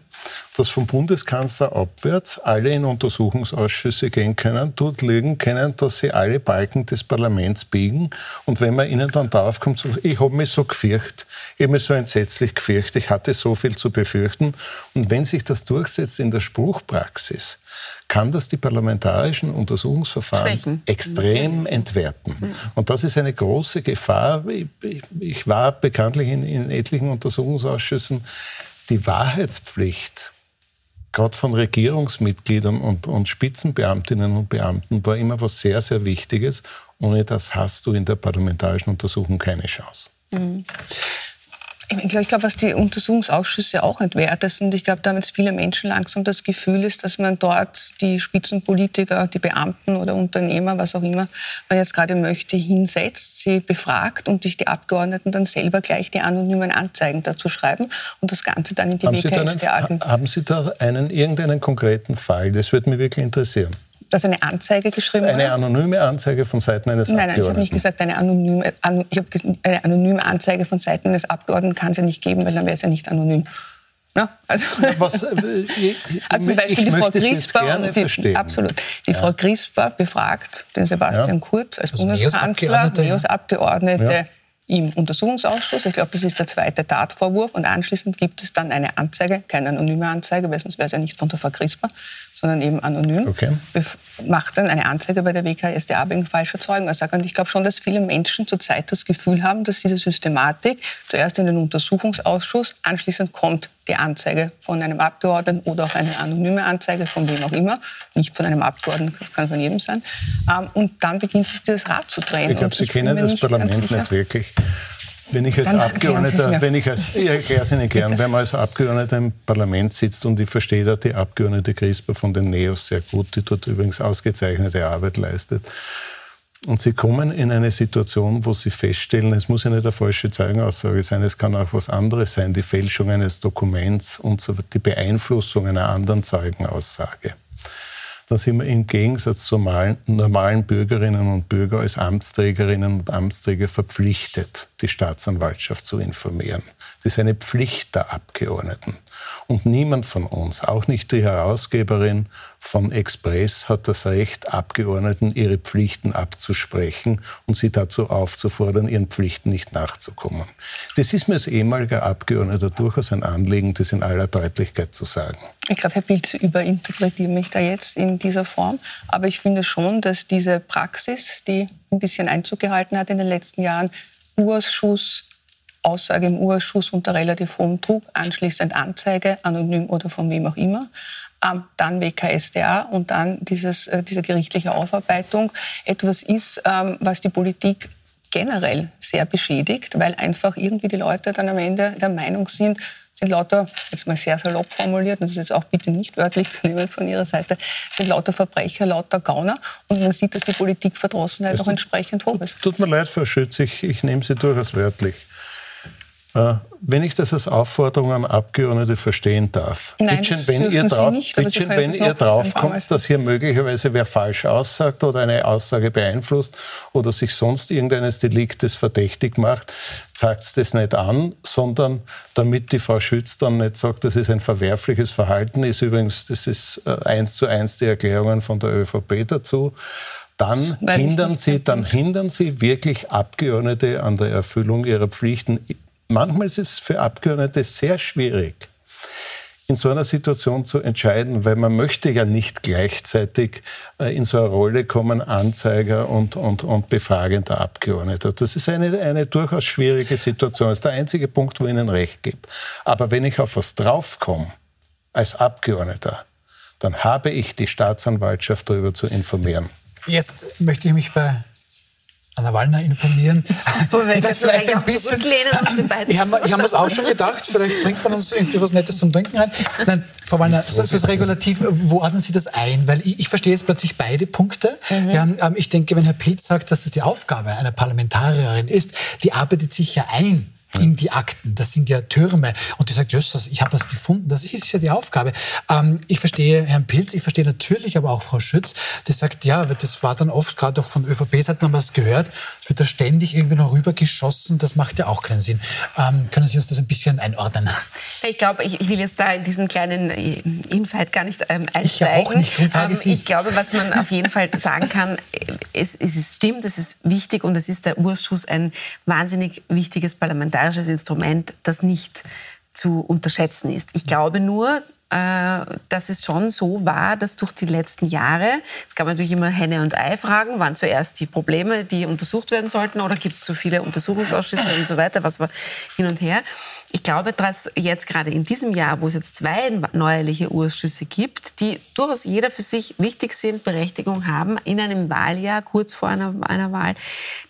C: dass vom Bundeskanzler abwärts alle in Untersuchungsausschüsse gehen können, dort liegen können, dass sie alle Balken des Parlaments biegen. Und wenn man ihnen dann darauf kommt, ich habe mich so gefürchtet, ich habe mich so entsetzlich gefürchtet, ich hatte so viel zu befürchten. Und wenn sich das durchsetzt in der Spruchpraxis, kann das die parlamentarischen Untersuchungsverfahren Schwächen. extrem entwerten. Mhm. Und das ist eine große Gefahr. Ich war bekanntlich in, in etlichen Untersuchungsausschüssen. Die Wahrheitspflicht gerade von Regierungsmitgliedern und, und, Spitzenbeamtinnen und Beamten war immer was sehr, sehr Wichtiges. Ohne das hast du in der parlamentarischen Untersuchung keine Chance. Mhm.
B: Ich glaube, glaub, was die Untersuchungsausschüsse auch entwertet, und ich glaube, da haben jetzt viele Menschen langsam das Gefühl ist, dass man dort die Spitzenpolitiker, die Beamten oder Unternehmer, was auch immer man jetzt gerade möchte, hinsetzt, sie befragt und sich die Abgeordneten dann selber gleich die anonymen Anzeigen dazu schreiben und das Ganze dann in die WKStA.
C: Haben Sie da einen, irgendeinen konkreten Fall? Das würde mich wirklich interessieren
B: dass eine Anzeige geschrieben?
C: Eine anonyme Anzeige von Seiten eines
B: nein,
C: Abgeordneten?
B: Nein, ich habe nicht gesagt, eine anonyme, an, ich eine anonyme Anzeige von Seiten eines Abgeordneten kann es ja nicht geben, weil dann wäre es ja nicht anonym. Ja, also, Was, äh, ich, also zum Beispiel die Frau Griesper, die, absolut, die ja. Frau Griesper befragt den Sebastian ja. Kurz als also Bundeskanzler, NEOS-Abgeordnete, NEOS im Untersuchungsausschuss. Ich glaube, das ist der zweite Tatvorwurf. Und anschließend gibt es dann eine Anzeige, keine anonyme Anzeige, weil sonst wäre es ja nicht von der Frau Crisper, sondern eben anonym. Okay. Macht dann eine Anzeige bei der WKSDA wegen falscher Zeugenaussage. Und ich glaube schon, dass viele Menschen zurzeit das Gefühl haben, dass diese Systematik zuerst in den Untersuchungsausschuss, anschließend kommt die Anzeige von einem Abgeordneten oder auch eine anonyme Anzeige von wem auch immer, nicht von einem Abgeordneten, kann von jedem sein. Ähm, und dann beginnt sich dieses Rad zu drehen.
C: Ich glaube, Sie kennen das Parlament nicht wirklich. Wenn ich als Dann Abgeordneter, wenn ich als, ich erkläre es Ihnen gern, wenn man als Abgeordneter im Parlament sitzt und ich verstehe da die Abgeordnete Crisper von den NEOS sehr gut, die dort übrigens ausgezeichnete Arbeit leistet. Und sie kommen in eine Situation, wo sie feststellen, es muss ja nicht eine falsche Zeugenaussage sein, es kann auch was anderes sein, die Fälschung eines Dokuments und so, die Beeinflussung einer anderen Zeugenaussage. Dann sind wir im Gegensatz zu normalen, normalen Bürgerinnen und Bürgern als Amtsträgerinnen und Amtsträger verpflichtet, die Staatsanwaltschaft zu informieren. Das ist eine Pflicht der Abgeordneten. Und niemand von uns, auch nicht die Herausgeberin von Express, hat das Recht, Abgeordneten ihre Pflichten abzusprechen und sie dazu aufzufordern, ihren Pflichten nicht nachzukommen. Das ist mir als ehemaliger Abgeordneter durchaus ein Anliegen, das in aller Deutlichkeit zu sagen.
B: Ich glaube, Herr Pilz überinterpretiert mich da jetzt in dieser Form. Aber ich finde schon, dass diese Praxis, die ein bisschen Einzug gehalten hat in den letzten Jahren, Urschuss, Aussage im Urschuss unter relativ hohem Druck, anschließend Anzeige, anonym oder von wem auch immer, ähm, dann WKSDA und dann dieses, äh, diese gerichtliche Aufarbeitung etwas ist, ähm, was die Politik generell sehr beschädigt, weil einfach irgendwie die Leute dann am Ende der Meinung sind, sind lauter, jetzt mal sehr salopp formuliert, das ist jetzt auch bitte nicht wörtlich zu nehmen von Ihrer Seite, sind lauter Verbrecher, lauter Gauner und man sieht, dass die Politikverdrossenheit auch entsprechend hoch ist.
C: Tut mir leid, Frau Schütz, ich, ich nehme Sie durchaus wörtlich. Äh, wenn ich das als Aufforderung an Abgeordnete verstehen darf,
B: Nein, bitte
C: wenn ihr, drauf,
B: nicht,
C: bitte wenn ihr drauf kommt, dass hier möglicherweise wer falsch aussagt oder eine Aussage beeinflusst oder sich sonst irgendeines Deliktes verdächtig macht, sagt das nicht an, sondern damit die Frau Schütz dann nicht sagt, das ist ein verwerfliches Verhalten, ist übrigens, das ist äh, eins zu eins die Erklärungen von der ÖVP dazu dann hindern Sie, dann hindern Sie wirklich Abgeordnete an der Erfüllung ihrer Pflichten manchmal ist es für Abgeordnete sehr schwierig, in so einer Situation zu entscheiden, weil man möchte ja nicht gleichzeitig äh, in so eine Rolle kommen, Anzeiger und, und, und befragender Abgeordneter. Das ist eine, eine durchaus schwierige Situation. Das ist der einzige Punkt, wo ich Ihnen recht gebe. Aber wenn ich auf was draufkomme, als Abgeordneter, dann habe ich die Staatsanwaltschaft darüber zu informieren.
A: Jetzt möchte ich mich bei Anna Wallner informieren.
D: die das vielleicht ein bisschen.
A: ich habe hab es auch schon gedacht, vielleicht bringt man uns irgendwie was Nettes zum Trinken rein. Nein, Frau Wallner, so, so das Regulativ, wo ordnen Sie das ein? Weil ich, ich verstehe jetzt plötzlich beide Punkte. Mhm. Ja, ähm, ich denke, wenn Herr Pilz sagt, dass das die Aufgabe einer Parlamentarierin ist, die arbeitet sich ja ein in die Akten. Das sind ja Türme. Und die sagt, Jösses, ich habe was gefunden. Das ist ja die Aufgabe. Ähm, ich verstehe Herrn Pilz, ich verstehe natürlich aber auch Frau Schütz, die sagt, ja, das war dann oft, gerade auch von ÖVP-Seiten haben wir es gehört, es wird da ständig irgendwie noch rübergeschossen. Das macht ja auch keinen Sinn. Ähm, können Sie uns das ein bisschen einordnen?
D: Ich glaube, ich, ich, will jetzt da in diesen kleinen äh, Infight gar nicht ähm, einsteigen.
A: Ich ja auch nicht, darum frage
D: ähm, Ich glaube, was man auf jeden Fall sagen kann, es, es ist, stimmt, es ist wichtig und es ist der Urschuss ein wahnsinnig wichtiges Parlamentar militärisches Instrument, das nicht zu unterschätzen ist. Ich glaube nur, äh, dass es schon so war, dass durch die letzten Jahre, es gab natürlich immer Henne- und Ei-Fragen, waren zuerst die Probleme, die untersucht werden sollten oder gibt es zu viele Untersuchungsausschüsse und so weiter, was war hin und her. Ich glaube, dass jetzt gerade in diesem Jahr, wo es jetzt zwei neuerliche Ausschüsse gibt, die durchaus jeder für sich wichtig sind, Berechtigung haben, in einem Wahljahr, kurz vor einer, einer Wahl,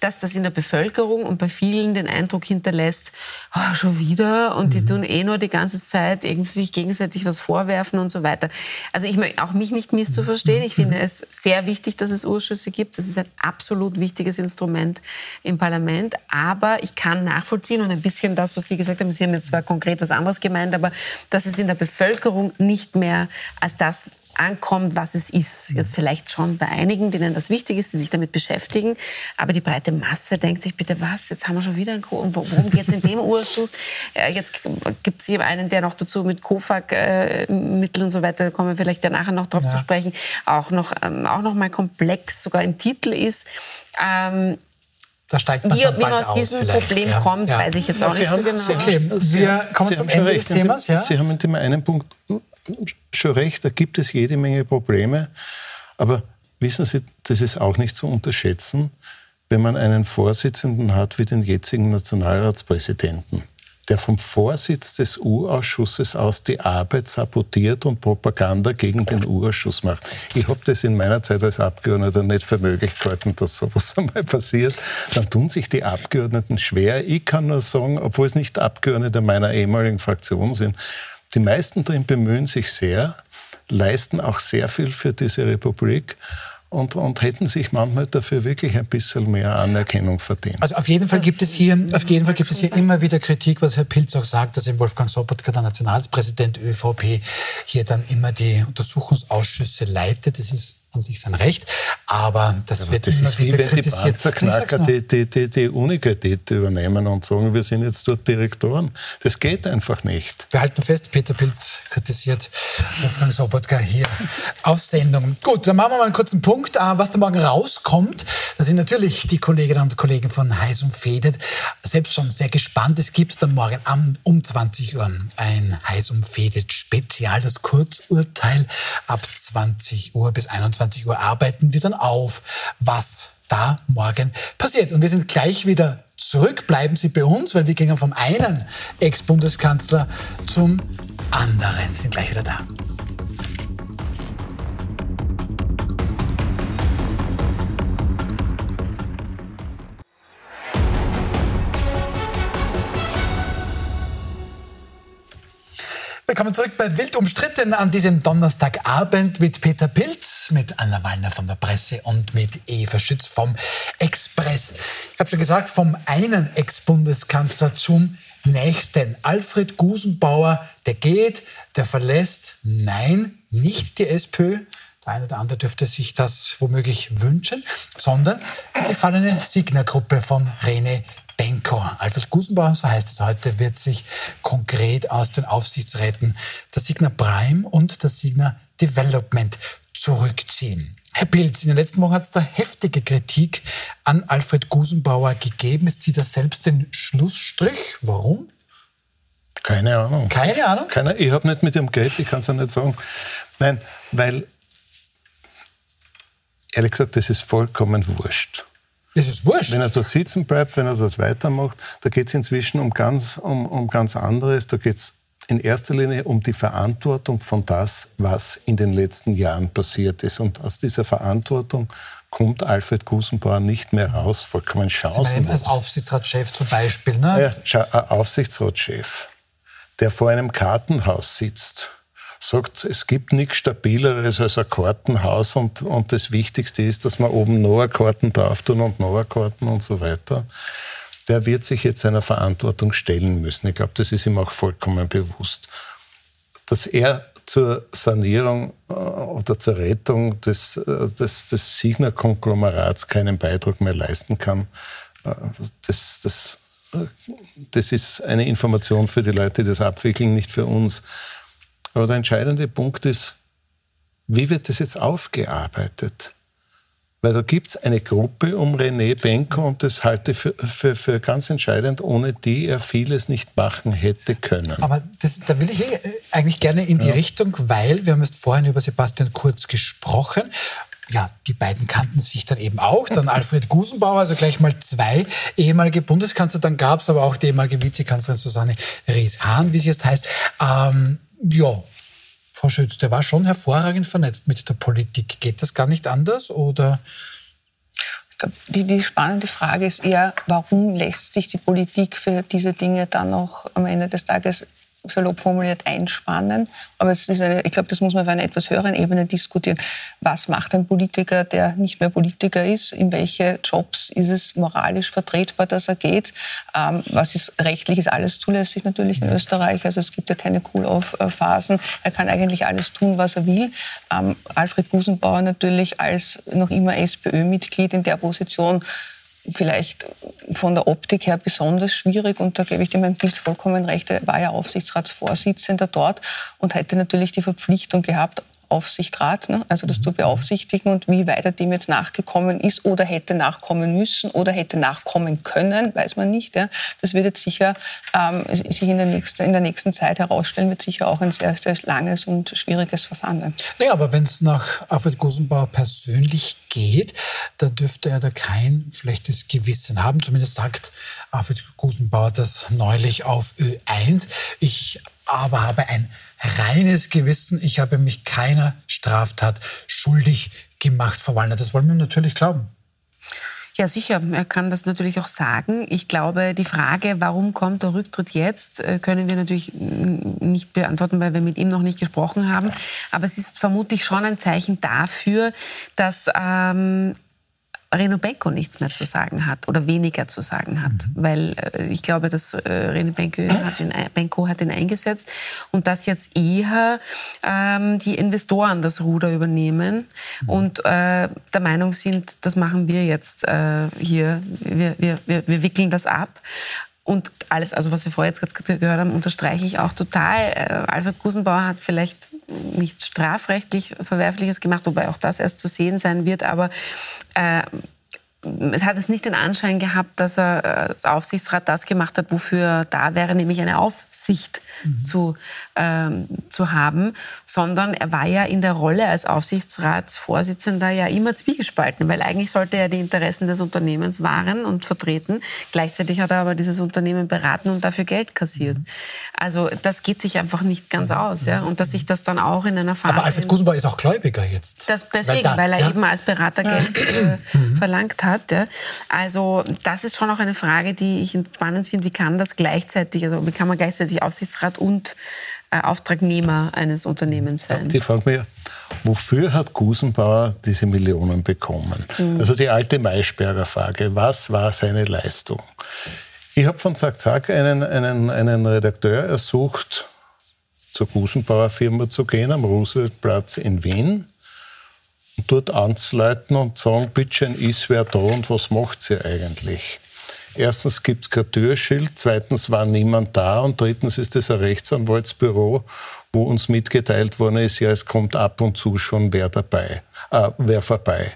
D: dass das in der Bevölkerung und bei vielen den Eindruck hinterlässt, oh, schon wieder und die mhm. tun eh nur die ganze Zeit irgendwie sich gegenseitig was vorwerfen und so weiter. Also ich möchte auch mich nicht misszuverstehen. Ich finde es sehr wichtig, dass es Ausschüsse gibt. Das ist ein absolut wichtiges Instrument im Parlament. Aber ich kann nachvollziehen und ein bisschen das, was Sie gesagt haben, Sie haben jetzt zwar konkret was anderes gemeint, aber dass es in der Bevölkerung nicht mehr als das ankommt, was es ist. Jetzt vielleicht schon bei einigen, denen das wichtig ist, die sich damit beschäftigen. Aber die breite Masse denkt sich, bitte was, jetzt haben wir schon wieder einen Co und worum geht es in dem Urschuss? Jetzt gibt es hier einen, der noch dazu mit Kofak-Mitteln und so weiter, da kommen wir vielleicht ja nachher noch drauf ja. zu sprechen, auch noch, ähm, auch noch mal komplex sogar im Titel ist. Ähm,
A: da steigt man
D: wie,
A: dann
D: wie man aus diesem Problem ja. kommt, ja. weiß ich jetzt auch Sie nicht haben, so genau.
A: Okay, wir kommen Sie zum Ende des Themas.
C: Ja? Sie haben in dem einen Punkt schon recht, da gibt es jede Menge Probleme. Aber wissen Sie, das ist auch nicht zu unterschätzen, wenn man einen Vorsitzenden hat wie den jetzigen Nationalratspräsidenten der vom Vorsitz des U-Ausschusses aus die Arbeit sabotiert und Propaganda gegen den U-Ausschuss macht. Ich habe das in meiner Zeit als Abgeordneter nicht für möglich gehalten, dass sowas einmal passiert. Dann tun sich die Abgeordneten schwer. Ich kann nur sagen, obwohl es nicht Abgeordnete meiner ehemaligen Fraktion sind, die meisten drin bemühen sich sehr, leisten auch sehr viel für diese Republik und, und hätten sich manchmal dafür wirklich ein bisschen mehr Anerkennung verdient.
A: Also auf jeden Fall gibt es hier, auf jeden Fall gibt es hier immer wieder Kritik, was Herr Pilz auch sagt, dass eben Wolfgang Sobotka, der Nationalpräsident ÖVP, hier dann immer die Untersuchungsausschüsse leitet. Das ist an sich sein Recht. Aber das ja, wird das immer ist wieder wie wenn
C: die Panzerknacker die, die, die, die Universität übernehmen und sagen, wir sind jetzt dort Direktoren. Das geht einfach nicht.
A: Wir halten fest, Peter Pilz kritisiert Wolfgang Sobotka hier auf Sendung. Gut, dann machen wir mal einen kurzen Punkt. Äh, was da morgen rauskommt, das sind natürlich die Kolleginnen und Kollegen von Heiß und Fedet selbst schon sehr gespannt. Es gibt dann morgen um 20 Uhr ein Heiß und Fedet Spezial, das Kurzurteil ab 20 Uhr bis 21 21 Uhr arbeiten wir dann auf, was da morgen passiert. Und wir sind gleich wieder zurück. Bleiben Sie bei uns, weil wir gehen vom einen Ex-Bundeskanzler zum anderen. Wir sind gleich wieder da. Willkommen zurück bei Wild umstritten an diesem Donnerstagabend mit Peter Pilz, mit Anna Wallner von der Presse und mit Eva Schütz vom Express. Ich habe schon gesagt, vom einen Ex-Bundeskanzler zum nächsten. Alfred Gusenbauer, der geht, der verlässt, nein, nicht die SPÖ, der eine oder andere dürfte sich das womöglich wünschen, sondern die gefallene Signer-Gruppe von Rene Benko. Alfred Gusenbauer, so heißt es heute, wird sich konkret aus den Aufsichtsräten der Signer Prime und der Signer Development zurückziehen. Herr Pilz, in den letzten Wochen hat es da heftige Kritik an Alfred Gusenbauer gegeben. Es zieht er selbst den Schlussstrich. Warum?
C: Keine Ahnung.
A: Keine Ahnung?
C: Keine, ich habe nicht mit ihm Geld, ich kann es ja nicht sagen. Nein, weil, ehrlich gesagt, das ist vollkommen wurscht.
A: Das ist wurscht.
C: Wenn er da sitzen bleibt, wenn er das weitermacht, da geht es inzwischen um ganz, um, um ganz anderes. Da geht es in erster Linie um die Verantwortung von das, was in den letzten Jahren passiert ist. Und aus dieser Verantwortung kommt Alfred Gusenbauer nicht mehr raus, vollkommen chancenlos.
A: Als Aufsichtsratschef zum Beispiel. Ne?
C: Ja, ein Aufsichtsratschef, der vor einem Kartenhaus sitzt, sagt, es gibt nichts Stabileres als ein Kartenhaus und, und das Wichtigste ist, dass man oben noch Karten drauf tun und noch Karten und so weiter der wird sich jetzt seiner Verantwortung stellen müssen. Ich glaube, das ist ihm auch vollkommen bewusst. Dass er zur Sanierung äh, oder zur Rettung des, äh, des, des Signer-Konglomerats keinen Beitrag mehr leisten kann, äh, das, das, das ist eine Information für die Leute, die das abwickeln, nicht für uns. Aber der entscheidende Punkt ist, wie wird das jetzt aufgearbeitet? Weil da gibt es eine Gruppe um René Benko und das halte ich für, für, für, ganz entscheidend, ohne die er vieles nicht machen hätte können.
A: Aber das, da will ich äh, eigentlich gerne in die ja. Richtung, weil wir haben jetzt vorhin über Sebastian Kurz gesprochen ja, die beiden kannten sich dann eben auch. Dann Alfred Gusenbauer, also gleich mal zwei ehemalige Bundeskanzler. Dann gab es aber auch die ehemalige Vizekanzlerin Susanne Ries-Hahn, wie sie jetzt heißt. Ähm, ja, Frau Schütz, der war schon hervorragend vernetzt mit der Politik. Geht das gar nicht anders oder?
B: Ich glaube, die, die spannende Frage ist eher, warum lässt sich die Politik für diese Dinge dann noch am Ende des Tages salopp formuliert einspannen. Aber es ist eine, ich glaube, das muss man auf einer etwas höheren Ebene diskutieren. Was macht ein Politiker, der nicht mehr Politiker ist? In welche Jobs ist es moralisch vertretbar, dass er geht? Ähm, was ist rechtlich ist alles zulässig natürlich in Österreich. Also es gibt ja keine Cool-off-Phasen. Er kann eigentlich alles tun, was er will. Ähm, Alfred Gusenbauer natürlich als noch immer SPÖ-Mitglied in der Position vielleicht von der Optik her besonders schwierig und da gebe ich dem Herrn Pilz vollkommen recht. Er war ja Aufsichtsratsvorsitzender dort und hätte natürlich die Verpflichtung gehabt, Aufsichtsrat, ne? also das zu beaufsichtigen und wie weit er dem jetzt nachgekommen ist oder hätte nachkommen müssen oder hätte nachkommen können, weiß man nicht. Ja? Das wird jetzt sicher ähm, sich in der, nächsten, in der nächsten Zeit herausstellen, wird sicher auch ein sehr, sehr langes und schwieriges Verfahren sein.
A: Naja, aber wenn es nach Alfred Gusenbauer persönlich geht, dann dürfte er da kein schlechtes Gewissen haben. Zumindest sagt Alfred Gusenbauer das neulich auf Ö1. Ich aber habe ein reines Gewissen. Ich habe mich keiner Straftat schuldig gemacht, Frau Wallner. Das wollen wir natürlich glauben.
D: Ja, sicher. Er kann das natürlich auch sagen. Ich glaube, die Frage, warum kommt der Rücktritt jetzt, äh, können wir natürlich nicht beantworten, weil wir mit ihm noch nicht gesprochen haben. Aber es ist vermutlich schon ein Zeichen dafür, dass ähm, Reno Benko nichts mehr zu sagen hat oder weniger zu sagen hat. Mhm. Weil äh, ich glaube, dass äh, Reno Benko hat, ihn, Benko hat ihn eingesetzt und dass jetzt eher ähm, die Investoren das Ruder übernehmen mhm. und äh, der Meinung sind, das machen wir jetzt äh, hier, wir, wir, wir, wir wickeln das ab. Und alles, also was wir vorher jetzt gehört haben, unterstreiche ich auch total. Äh, Alfred Gusenbauer hat vielleicht nichts strafrechtlich Verwerfliches gemacht, wobei auch das erst zu sehen sein wird, aber äh, es hat es nicht den Anschein gehabt, dass er äh, als Aufsichtsrat das gemacht hat, wofür er da wäre, nämlich eine Aufsicht mhm. zu, ähm, zu haben, sondern er war ja in der Rolle als Aufsichtsratsvorsitzender ja immer zwiegespalten, weil eigentlich sollte er die Interessen des Unternehmens wahren und vertreten. Gleichzeitig hat er aber dieses Unternehmen beraten und dafür Geld kassiert. Mhm. Also das geht sich einfach nicht ganz mhm. aus. Ja? Und dass sich das dann auch in einer Phase...
A: Aber Alfred Gusenbauer ist auch Gläubiger jetzt.
D: Das, deswegen, weil, da, weil er ja? eben als Berater Geld äh, mhm. Verlangt hat. Ja. Also das ist schon auch eine Frage, die ich spannend finde. Wie kann das gleichzeitig, also wie kann man gleichzeitig Aufsichtsrat und äh, Auftragnehmer eines Unternehmens sein?
C: Die frage mich, wofür hat Gusenbauer diese Millionen bekommen? Mhm. Also die alte Maischberger Frage, was war seine Leistung? Ich habe von Zack Zack einen, einen, einen Redakteur ersucht, zur Gusenbauer Firma zu gehen, am Rooseveltplatz in Wien dort anzuleiten und sagen, bitte ist wer da und was macht sie eigentlich? Erstens gibt es kein Türschild, zweitens war niemand da und drittens ist es ein Rechtsanwaltsbüro, wo uns mitgeteilt worden ist, ja, es kommt ab und zu schon wer dabei, äh, wer vorbei.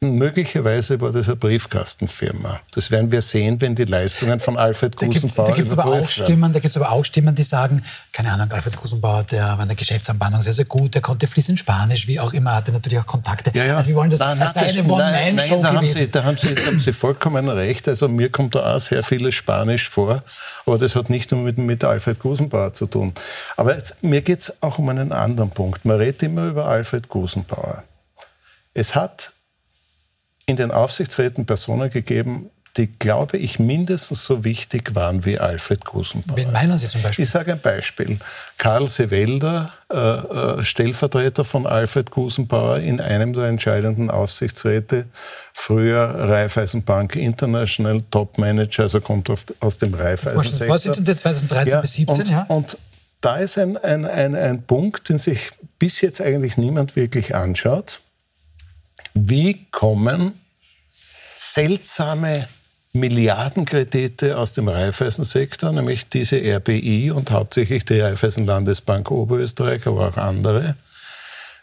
C: Möglicherweise war das eine Briefkastenfirma. Das werden wir sehen, wenn die Leistungen von Alfred Gusenbauer
A: Da gibt es aber auch Stimmen, da gibt's aber auch Stimmen, die sagen, keine Ahnung, Alfred Gusenbauer, der war in der Geschäftsanbahnung sehr, sehr gut, der konnte fließend Spanisch, wie auch immer, hatte natürlich auch Kontakte.
C: Ja, ja.
A: Also wir wollen das
C: nein,
A: als eine One-Man-Show
C: da. Haben Sie, da haben Sie, da haben Sie vollkommen recht. Also mir kommt da auch sehr vieles Spanisch vor, aber das hat nicht nur mit, mit Alfred Gusenbauer zu tun. Aber jetzt, mir geht es auch um einen anderen Punkt. Man redet immer über Alfred Gusenbauer. Es hat in den Aufsichtsräten Personen gegeben, die, glaube ich, mindestens so wichtig waren wie Alfred Gusenbauer.
A: Wen meinen Sie zum Beispiel?
C: Ich sage ein Beispiel. Karl Sewelder, äh, äh, Stellvertreter von Alfred Gusenbauer in einem der entscheidenden Aufsichtsräte, früher Raiffeisenbank International Topmanager, also kommt aus dem Raiffeisensektor.
A: Vorsitzende 2013
C: ja,
A: bis 2017,
C: und,
A: ja.
C: Und da ist ein, ein, ein, ein Punkt, den sich bis jetzt eigentlich niemand wirklich anschaut. Wie kommen seltsame Milliardenkredite aus dem Raiffeisensektor, nämlich diese RBI und hauptsächlich die Raiffeisenlandesbank Oberösterreich, aber auch andere,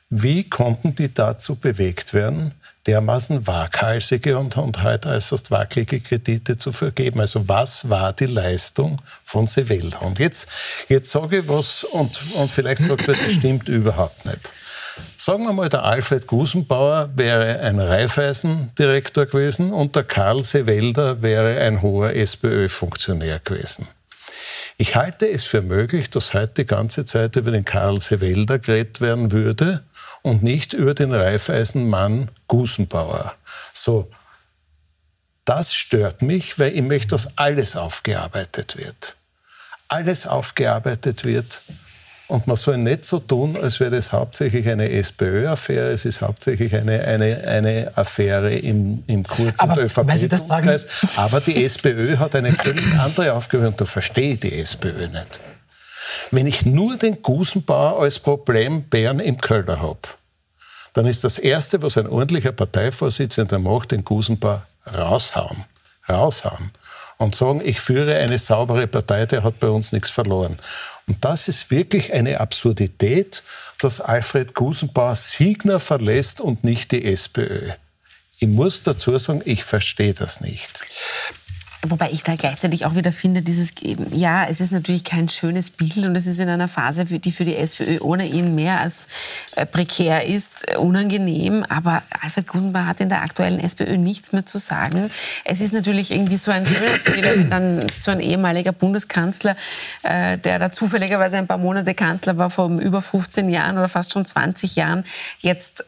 C: wie konnten die dazu bewegt werden, dermaßen waghalsige und, und heute äußerst wackelige Kredite zu vergeben? Also was war die Leistung von Sevelda? Und jetzt, jetzt sage ich was und, und vielleicht sagt man, das stimmt überhaupt nicht. Sagen wir mal, der Alfred Gusenbauer wäre ein Raiffeisendirektor gewesen und der Karl Sewelder wäre ein hoher SPÖ-Funktionär gewesen. Ich halte es für möglich, dass heute die ganze Zeit über den Karl Sewelder geredet werden würde und nicht über den Raiffeisenmann Gusenbauer. So, das stört mich, weil ich möchte, dass alles aufgearbeitet wird. Alles aufgearbeitet wird und man soll nicht so tun, als wäre das hauptsächlich eine SPÖ-Affäre. Es ist hauptsächlich eine, eine, eine Affäre im, im Kurz- und ÖVP-Dunstkreis. Aber die SPÖ hat eine völlig andere Aufgabe und da verstehe ich die SPÖ nicht. Wenn ich nur den Gusenbauer als Problembären im Keller habe, dann ist das Erste, was ein ordentlicher Parteivorsitzender macht, den Gusenbauer raushauen. Raushauen. Und sagen, ich führe eine saubere Partei, der hat bei uns nichts verloren. Und das ist wirklich eine Absurdität, dass Alfred Gusenbauer Signer verlässt und nicht die SPÖ. Ich muss dazu sagen, ich verstehe das nicht.
D: Wobei ich da gleichzeitig auch wieder finde, dieses, ja, es ist natürlich kein schönes Bild und es ist in einer Phase, die für die SPÖ ohne ihn mehr als äh, prekär ist, äh, unangenehm. Aber Alfred Gusenbauer hat in der aktuellen SPÖ nichts mehr zu sagen. Es ist natürlich irgendwie so ein Schönheitsfehler, wenn dann so ein ehemaliger Bundeskanzler, äh, der da zufälligerweise ein paar Monate Kanzler war, vor über 15 Jahren oder fast schon 20 Jahren, jetzt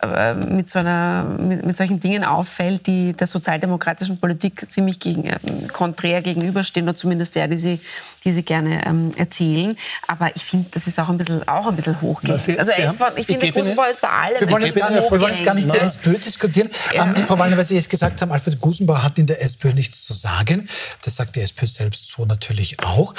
D: mit, so einer, mit, mit solchen Dingen auffällt, die der sozialdemokratischen Politik ziemlich gegen konträr gegenüberstehen oder zumindest der, die sie, die sie gerne ähm, erzählen. Aber ich finde, das ist auch ein bisschen, auch ein bisschen hochgehängt. Also
A: Sie
D: ist, ich finde, Gusenbauer ist bei allem
A: wir wollen, jetzt gar nicht, wir wollen jetzt gar nicht der SPÖ diskutieren. Ja. Ähm, Frau Wallner, weil Sie jetzt gesagt haben, Alfred Gusenbauer hat in der SPÖ nichts zu sagen. Das sagt die SPÖ selbst so natürlich auch.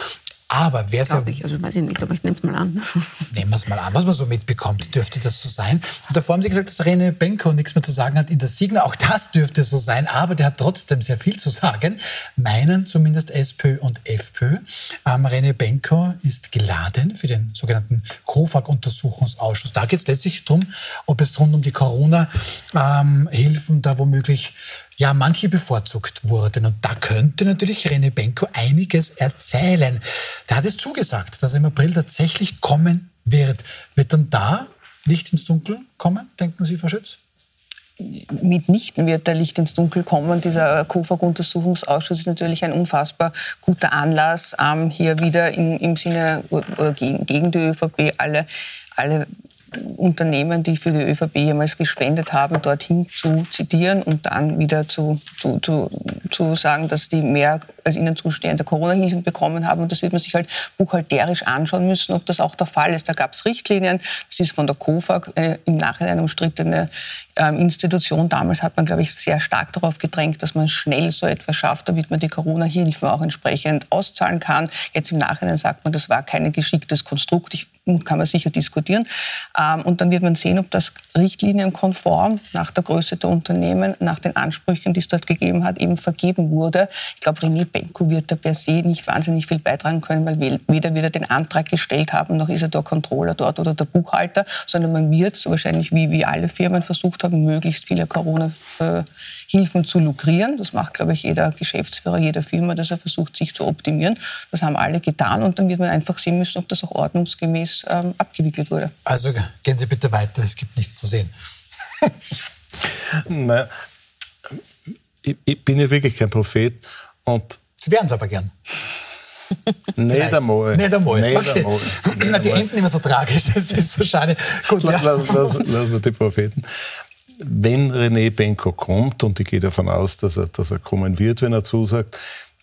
A: Aber wer
D: Glaube ich, also weiß ich nicht, aber ich nehme es mal an.
A: Nehmen wir es mal an, was man so mitbekommt, dürfte das so sein. Und davor haben Sie gesagt, dass René Benko nichts mehr zu sagen hat in der Signa. Auch das dürfte so sein, aber der hat trotzdem sehr viel zu sagen. Meinen zumindest SPÖ und FPÖ. Ähm, René Benko ist geladen für den sogenannten KOFAG-Untersuchungsausschuss. Da geht es letztlich darum, ob es rund um die Corona-Hilfen ähm, da womöglich ja, manche bevorzugt wurden. Und da könnte natürlich René Benko einiges erzählen. Der hat es zugesagt, dass er im April tatsächlich kommen wird. Wird dann da Licht ins Dunkel kommen, denken Sie, Frau Schütz?
B: mitnichten wird der Licht ins Dunkel kommen. Dieser KOFAG-Untersuchungsausschuss ist natürlich ein unfassbar guter Anlass, ähm, hier wieder im Sinne oder gegen, gegen die ÖVP alle, alle Unternehmen, die für die ÖVP jemals gespendet haben, dorthin zu zitieren und dann wieder zu, zu, zu, zu sagen, dass die mehr als ihnen zustehende Corona-Hilfen bekommen haben. Und das wird man sich halt buchhalterisch anschauen müssen, ob das auch der Fall ist. Da gab es Richtlinien. Das ist von der KOFAG eine im Nachhinein umstrittene ähm, Institution. Damals hat man, glaube ich, sehr stark darauf gedrängt, dass man schnell so etwas schafft, damit man die Corona-Hilfen auch entsprechend auszahlen kann. Jetzt im Nachhinein sagt man, das war kein geschicktes Konstrukt. Ich kann man sicher diskutieren. Ähm, und dann wird man sehen, ob das richtlinienkonform nach der Größe der Unternehmen, nach den Ansprüchen, die es dort gegeben hat, eben vergeben wurde. Ich glaube, René Benko wird da per se nicht wahnsinnig viel beitragen können, weil weder wird er den Antrag gestellt haben, noch ist er der Controller dort oder der Buchhalter, sondern man wird wahrscheinlich wie, wie alle Firmen versucht haben, möglichst viele Corona-Hilfen zu lukrieren. Das macht, glaube ich, jeder Geschäftsführer, jeder Firma, dass er versucht, sich zu optimieren. Das haben alle getan und dann wird man einfach sehen müssen, ob das auch ordnungsgemäß ähm, abgewickelt wurde.
A: Also gehen Sie bitte weiter, es gibt nichts zu sehen.
C: Nein, ich, ich bin ja wirklich kein Prophet und
A: Sie wären es aber gern.
C: Nicht einmal.
A: Nicht einmal. Nicht okay. einmal. Na, die enden immer so tragisch, das ist so schade.
C: Gut, lass, ja. lass, lass, lass wir die Propheten. Wenn René Benko kommt, und ich gehe davon aus, dass er, dass er kommen wird, wenn er zusagt,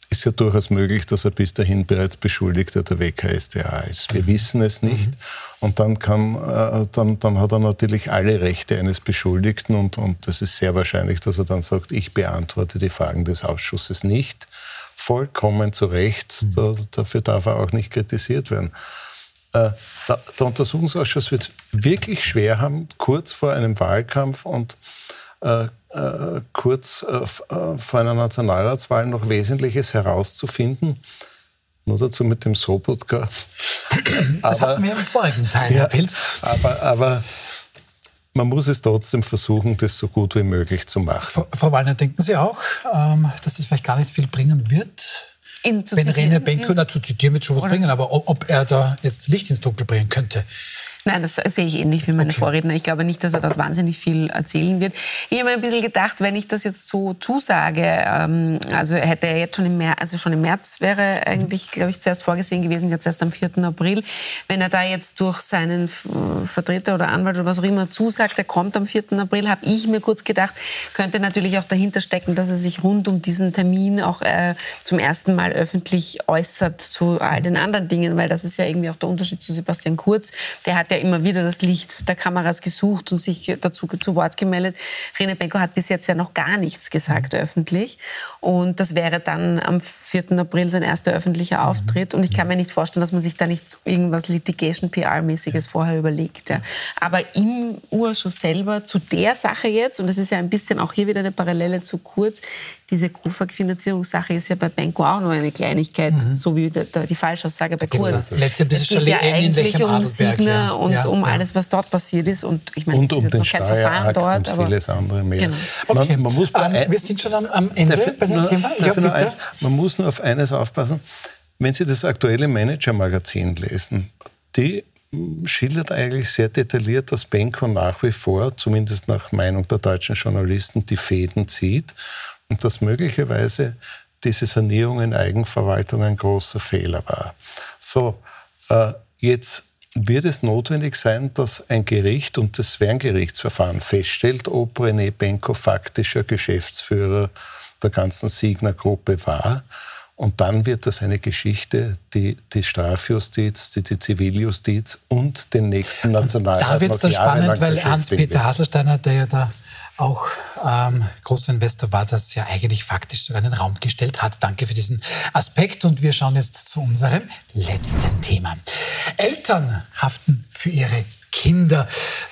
C: ist ja durchaus möglich, dass er bis dahin bereits Beschuldigter der WKSDA ist. Wir wissen es nicht. Mhm. Und dann, kann, äh, dann, dann hat er natürlich alle Rechte eines Beschuldigten und, und es ist sehr wahrscheinlich, dass er dann sagt, ich beantworte die Fragen des Ausschusses nicht. Vollkommen zu Recht, mhm. da, dafür darf er auch nicht kritisiert werden. Äh, der, Untersuchungsausschuss wird es wirklich schwer haben, kurz vor einem Wahlkampf und äh, äh, kurz äh, äh, vor einer Nationalratswahl noch Wesentliches herauszufinden. Nur dazu mit dem Sobotka.
A: Das aber, hatten wir im vorigen Teil, ja, Herr Pilz.
C: Aber, aber man muss es trotzdem versuchen, das so gut wie möglich zu machen.
A: Frau, Frau Wallner, denken Sie auch, ähm, dass das vielleicht gar nicht viel bringen wird? Wenn René Benko, zu zitieren wird schon was bringen, aber ob er da jetzt Licht ins Dunkel bringen könnte,
D: Nein, das sehe ich ähnlich wie meine okay. Vorredner. Ich glaube nicht, dass er dort wahnsinnig viel erzählen wird. Ich habe mir ein bisschen gedacht, wenn ich das jetzt so zusage, ähm, also hätte er jetzt schon im März, also schon im März wäre eigentlich, glaube ich, zuerst vorgesehen gewesen, jetzt erst am 4. April. Wenn er da jetzt durch seinen Vertreter oder Anwalt oder was auch immer zusagt, er kommt am 4. April, habe ich mir kurz gedacht, könnte natürlich auch dahinter stecken, dass er sich rund um diesen Termin auch äh, zum ersten Mal öffentlich äußert zu all den anderen Dingen, weil das ist ja irgendwie auch der Unterschied zu Sebastian Kurz. Der hat ja immer wieder das Licht der Kameras gesucht und sich dazu zu Wort gemeldet. Rene Benko hat bis jetzt ja noch gar nichts gesagt mhm. öffentlich. Und das wäre dann am 4. April sein erster öffentlicher mhm. Auftritt. Und ich kann mir nicht vorstellen, dass man sich da nicht irgendwas Litigation-PR-mäßiges vorher überlegt. Ja. Aber im Urschuss selber zu der Sache jetzt, und das ist ja ein bisschen auch hier wieder eine Parallele zu Kurz, diese KUFAG-Finanzierungssache ist ja bei Benko auch nur eine Kleinigkeit, mhm. so wie der, der, die Falschaussage bei Kurz.
A: Letztendlich
D: es geht ja eigentlich um Signer ja. und ja, um ja. alles, was dort passiert ist. Und ich meine,
C: und um den Steuerakt dort, und vieles andere mehr. Genau.
A: Okay. Man, man muss um, ähm, wir sind schon am, am Ende
C: darf, bei dem nur, Thema. Ja, nur eins, man muss nur auf eines aufpassen. Wenn Sie das aktuelle Manager-Magazin lesen, die schildert eigentlich sehr detailliert, dass Benko nach wie vor, zumindest nach Meinung der deutschen Journalisten, die Fäden zieht und dass möglicherweise diese Sanierung in Eigenverwaltung ein großer Fehler war. So, äh, jetzt wird es notwendig sein, dass ein Gericht und das wäre ein Gerichtsverfahren feststellt, ob René Benko faktischer Geschäftsführer der ganzen Signer-Gruppe war. Und dann wird das eine Geschichte, die die Strafjustiz, die, die Ziviljustiz und den nächsten Nationalrat.
A: Da wird es dann spannend, weil Hans-Peter Haselsteiner, der ja da auch ähm, großer Investor war, das ja eigentlich faktisch sogar in den Raum gestellt hat. Danke für diesen Aspekt und wir schauen jetzt zu unserem letzten Thema. Eltern haften für ihre Kinder.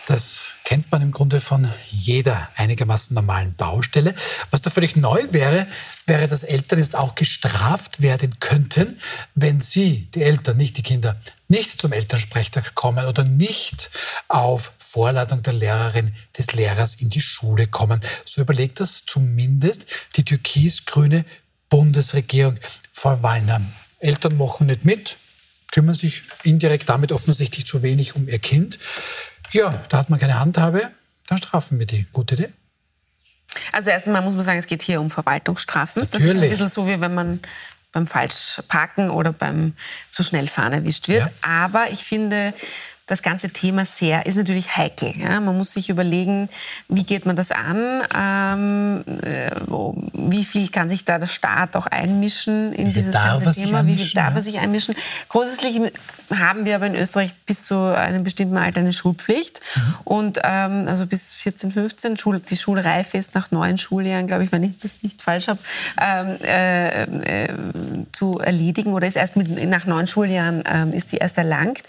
A: Das kennt man im Grunde von jeder einigermaßen normalen Baustelle. Was da völlig neu wäre, wäre, dass Eltern jetzt auch gestraft werden könnten, wenn sie, die Eltern, nicht die Kinder, nicht zum Elternsprechtag kommen oder nicht auf Vorladung der Lehrerin des Lehrers in die Schule kommen. So überlegt das zumindest die türkis-grüne Bundesregierung. Frau Wallner, Eltern machen nicht mit, kümmern sich indirekt damit offensichtlich zu wenig um ihr Kind. Ja, da hat man keine Handhabe, dann strafen wir die. Gute Idee.
D: Also erst einmal muss man sagen, es geht hier um Verwaltungsstrafen.
A: Natürlich. Das
D: ist ein bisschen so, wie wenn man beim Falschparken oder beim zu schnell fahren erwischt wird. Ja. Aber ich finde, das ganze Thema sehr, ist natürlich heikel. Ja? Man muss sich überlegen, wie geht man das an? Ähm, äh, wie viel kann sich da der Staat auch einmischen in dieses ganze Thema? Wie viel darf er sich einmischen? Grundsätzlich haben wir aber in Österreich bis zu einem bestimmten Alter eine Schulpflicht. Mhm. Und ähm, also bis 14, 15, Schul die Schulreife ist nach neun Schuljahren, glaube ich, wenn ich das nicht falsch habe, ähm, äh, äh, zu erledigen oder ist erst mit, nach neun Schuljahren ähm, ist die erst erlangt.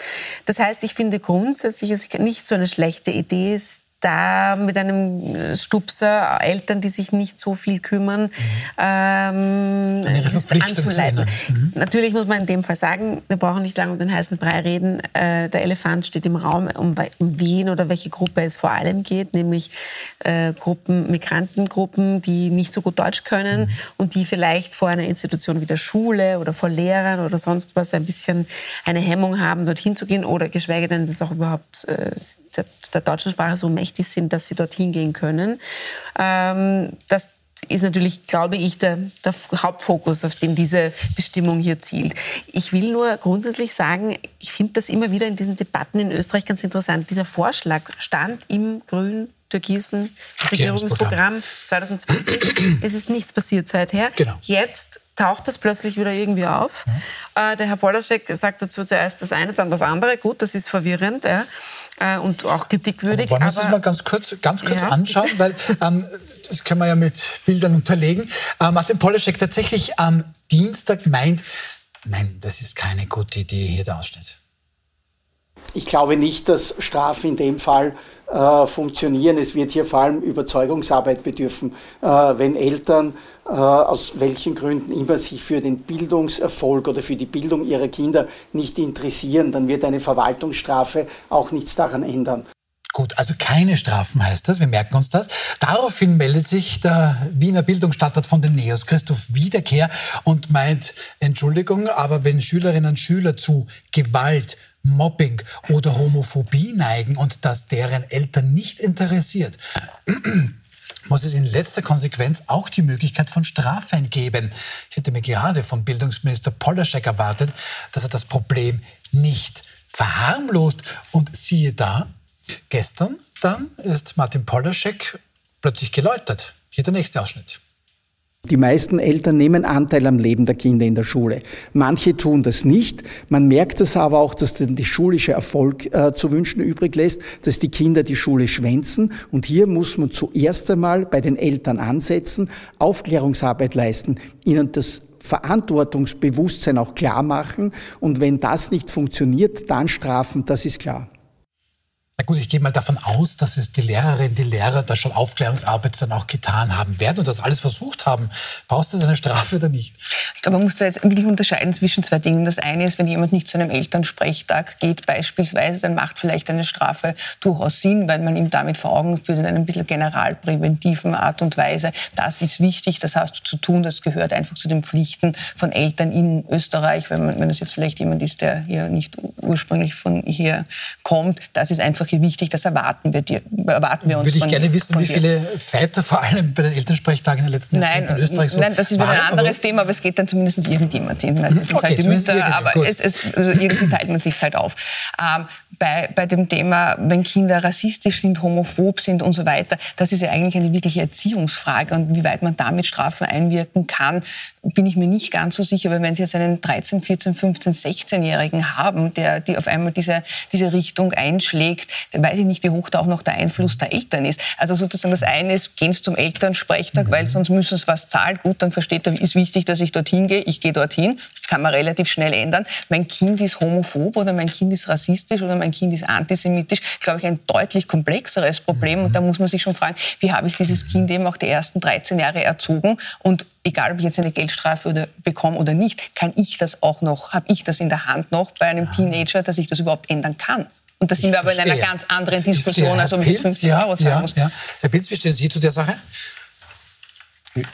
D: Das heißt, ich finde grundsätzlich ist nicht so eine schlechte Idee, ist da mit einem Stupser Eltern, die sich nicht so viel kümmern, mhm. ähm, anzuleiten. Mhm. Natürlich muss man in dem Fall sagen, wir brauchen nicht lange um den heißen Brei reden. Äh, der Elefant steht im Raum, um, um, wen oder welche Gruppe es vor allem geht, nämlich äh, Gruppen, Migrantengruppen, die nicht so gut Deutsch können mhm. und die vielleicht vor einer Institution wie der Schule oder vor Lehrern oder sonst was ein bisschen eine Hemmung haben, dorthin zu gehen oder geschweige denn, dass auch überhaupt äh, der, der deutschen Sprache so mächtig mächtig sind, dass sie dorthin gehen können. Ähm, das ist natürlich, glaube ich, der, der, Hauptfokus, auf den diese Bestimmung hier zielt. Ich will nur grundsätzlich sagen, ich finde das immer wieder in diesen Debatten in Österreich ganz interessant. Dieser Vorschlag stand im grün türkisen Regierungsprogramm 2020. es ist nichts passiert seither. Genau. Jetzt taucht das plötzlich wieder irgendwie auf. Mhm. Äh, der Herr Polaschek sagt dazu zuerst das eine, dann das andere. Gut, das ist verwirrend. Ja äh, und auch kritikwürdig.
A: Wollen wir uns das mal ganz kurz, ganz kurz ja. anschauen, weil ähm, das können wir ja mit Bildern unterlegen. Äh, Martin Polaschek tatsächlich am Dienstag meint, nein, das ist keine gute Idee, hier der Ausschnitt.
E: Ich glaube nicht, dass Strafen in dem Fall äh, funktionieren. Es wird hier vor allem Überzeugungsarbeit bedürfen, äh, wenn Eltern äh, aus welchen Gründen immer sich für den Bildungserfolg oder für die Bildung ihrer Kinder nicht interessieren, dann wird eine Verwaltungsstrafe auch nichts daran ändern.
A: Gut, also keine Strafen heißt das, wir merken uns das. Daraufhin meldet sich der Wiener Bildungsstadtrat von den Neos, Christoph Wiederkehr, und meint, Entschuldigung, aber wenn Schülerinnen und Schüler zu Gewalt, Mobbing oder Homophobie neigen und das deren Eltern nicht interessiert, muss es in letzter Konsequenz auch die Möglichkeit von Strafen geben. Ich hätte mir gerade von Bildungsminister Polaschek erwartet, dass er das Problem nicht verharmlost. Und siehe da, gestern dann ist Martin Polaschek plötzlich geläutert. Hier der nächste Ausschnitt.
E: Die meisten Eltern nehmen Anteil am Leben der Kinder in der Schule. Manche tun das nicht. Man merkt es aber auch, dass der schulische Erfolg äh, zu wünschen übrig lässt, dass die Kinder die Schule schwänzen. Und hier muss man zuerst einmal bei den Eltern ansetzen, Aufklärungsarbeit leisten, ihnen das Verantwortungsbewusstsein auch klar machen. Und wenn das nicht funktioniert, dann strafen, das ist klar.
A: Na gut, ich gehe mal davon aus, dass es die Lehrerinnen, die Lehrer da schon Aufklärungsarbeit dann auch getan haben werden und das alles versucht haben. Brauchst du eine Strafe oder nicht?
B: Ich glaube, man muss da jetzt wirklich unterscheiden zwischen zwei Dingen. Das eine ist, wenn jemand nicht zu einem Elternsprechtag geht beispielsweise, dann macht vielleicht eine Strafe durchaus Sinn, weil man ihm damit vor Augen führt in einer ein bisschen generalpräventiven Art und Weise. Das ist wichtig, das hast du zu tun, das gehört einfach zu den Pflichten von Eltern in Österreich, wenn, man, wenn das jetzt vielleicht jemand ist, der hier nicht ursprünglich von hier kommt. Das ist einfach hier wichtig, das erwarten wir, dir, erwarten wir uns.
A: Würde ich gerne wissen, wie viele Väter vor allem bei den Elternsprechtagen in den letzten
B: nein, Jahrzehnten in Österreich so Nein, das ist wieder ein anderes Thema, aber es geht dann zumindest irgendjemand hin. Meistens okay, halt die Mütter, aber es, es, also irgendwie teilt man sich halt auf. Ähm, bei, bei dem Thema, wenn Kinder rassistisch sind, homophob sind und so weiter, das ist ja eigentlich eine wirkliche Erziehungsfrage und wie weit man damit Strafen einwirken kann, bin ich mir nicht ganz so sicher, weil wenn Sie jetzt einen 13, 14, 15, 16-Jährigen haben, der die auf einmal diese, diese Richtung einschlägt, dann weiß ich nicht, wie hoch da auch noch der Einfluss der Eltern ist. Also sozusagen das eine ist, gehen Sie zum Elternsprechtag, mhm. weil sonst müssen Sie was zahlen. Gut, dann versteht er, ist wichtig, dass ich dorthin gehe. Ich gehe dorthin. Kann man relativ schnell ändern. Mein Kind ist homophob oder mein Kind ist rassistisch oder mein Kind ist antisemitisch, glaube ich, ein deutlich komplexeres Problem. Und da muss man sich schon fragen, wie habe ich dieses Kind eben auch die ersten 13 Jahre erzogen und egal ob ich jetzt eine Geldstrafe oder bekomme oder nicht, kann ich das auch noch, habe ich das in der Hand noch bei einem Teenager, dass ich das überhaupt ändern kann. Und da sind wir aber in einer ganz anderen Diskussion, als ob ich jetzt 50 Euro zahlen ja, muss. Ja.
A: Herr Pilz, wie stehen Sie zu der Sache?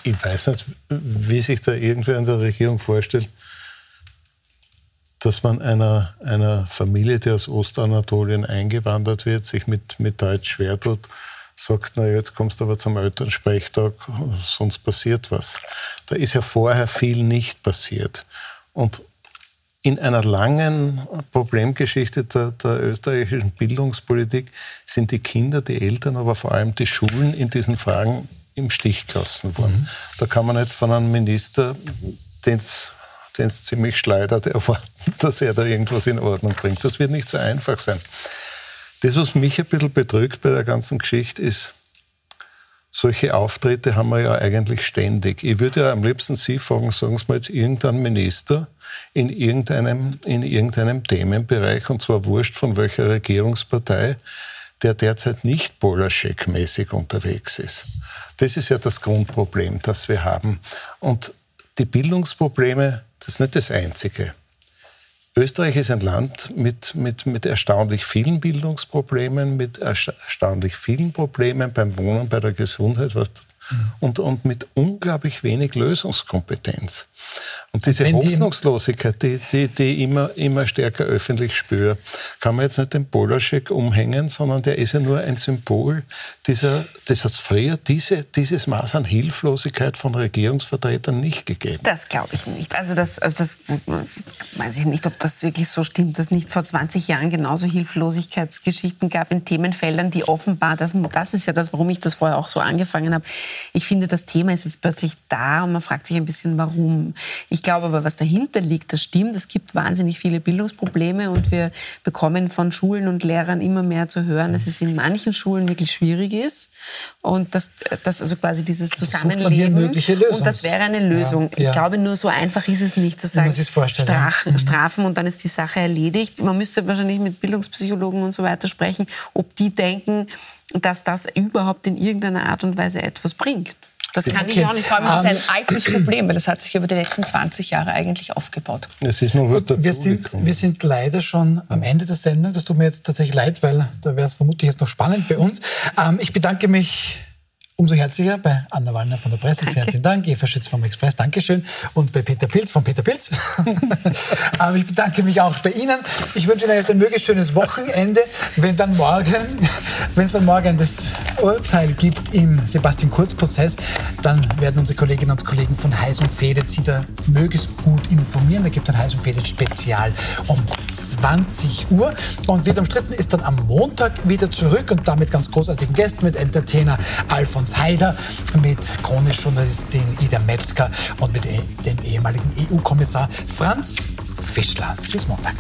C: Ich weiß nicht, wie sich da irgendwer in der Regierung vorstellt, dass man einer, einer Familie, die aus Ostanatolien eingewandert wird, sich mit, mit Deutsch schwer tut, sagt, na jetzt kommst du aber zum Elternsprechtag, sonst passiert was. Da ist ja vorher viel nicht passiert. Und in einer langen Problemgeschichte der, der, österreichischen Bildungspolitik sind die Kinder, die Eltern, aber vor allem die Schulen in diesen Fragen im Stich gelassen worden. Mhm. Da kann man nicht von einem Minister, den es ziemlich schleudert, erwarten, dass er da irgendwas in Ordnung bringt. Das wird nicht so einfach sein. Das, was mich ein bisschen bedrückt bei der ganzen Geschichte, ist, solche Auftritte haben wir ja eigentlich ständig. Ich würde ja am liebsten Sie fragen, sagen Sie mal jetzt irgendeinen Minister in irgendeinem, in irgendeinem Themenbereich, und zwar wurscht von welcher Regierungspartei, der derzeit nicht Polaschek-mäßig unterwegs ist. Das ist ja das Grundproblem, das wir haben. Und die Bildungsprobleme, das ist nicht das Einzige. Österreich ist ein Land mit, mit, mit erstaunlich vielen Bildungsproblemen, mit erstaunlich vielen Problemen beim Wohnen, bei der Gesundheit was, mhm. und, und mit unglaublich wenig Lösungskompetenz. Und diese Hoffnungslosigkeit, die, die, die immer, immer stärker öffentlich spüre, kann man jetzt nicht den Polaschek umhängen, sondern der ist ja nur ein Symbol dieser, das hat es früher diese, dieses Maß an Hilflosigkeit von Regierungsvertretern nicht gegeben.
D: Das glaube ich nicht. Also das, das weiß ich nicht, ob das wirklich so stimmt, dass nicht vor 20 Jahren genauso Hilflosigkeitsgeschichten gab in Themenfeldern, die offenbar, das, das ist ja das, warum ich das vorher auch so angefangen habe. Ich finde, das Thema ist jetzt plötzlich da und man fragt sich ein bisschen, warum. Ich glaube aber, was dahinter liegt, das stimmt. Es gibt wahnsinnig viele Bildungsprobleme und wir bekommen von Schulen und Lehrern immer mehr zu hören, dass es in manchen Schulen wirklich schwierig ist und dass, dass also quasi dieses Zusammenleben und das wäre eine Lösung. Ja, ja. Ich glaube, nur so einfach ist es nicht zu sagen, Strafen, mhm. Strafen und dann ist die Sache erledigt. Man müsste wahrscheinlich mit Bildungspsychologen und so weiter sprechen, ob die denken, dass das überhaupt in irgendeiner Art und Weise etwas bringt. Das kann okay. ich auch nicht. Vor allem ist es ein altes Problem, weil das hat sich über die letzten 20 Jahre eigentlich aufgebaut.
A: Es ist noch Gut, wir, sind, wir sind leider schon am Ende der Sendung. Das tut mir jetzt tatsächlich leid, weil da wäre es vermutlich jetzt noch spannend bei uns. Ähm, ich bedanke mich Umso herzlicher bei Anna Wallner von der Presse. Danke. Herzlichen Dank. Eva Schütz vom Express. Dankeschön. Und bei Peter Pilz von Peter Pilz. Aber ich bedanke mich auch bei Ihnen. Ich wünsche Ihnen jetzt ein möglichst schönes Wochenende. Wenn dann morgen, wenn es dann morgen das Urteil gibt im Sebastian Kurz-Prozess, dann werden unsere Kolleginnen und Kollegen von Heiß und Fedit Sie da möglichst gut informieren. Da gibt es ein Heiß und Fedit Spezial um 20 Uhr. Und wieder umstritten ist dann am Montag wieder zurück und damit ganz großartigen Gästen mit Entertainer Alfons Hans Haider, mit Krone-Journalistin Ida Metzger und mit e-, dem ehemaligen EU-Kommissar Franz Fischler. Bis Montag.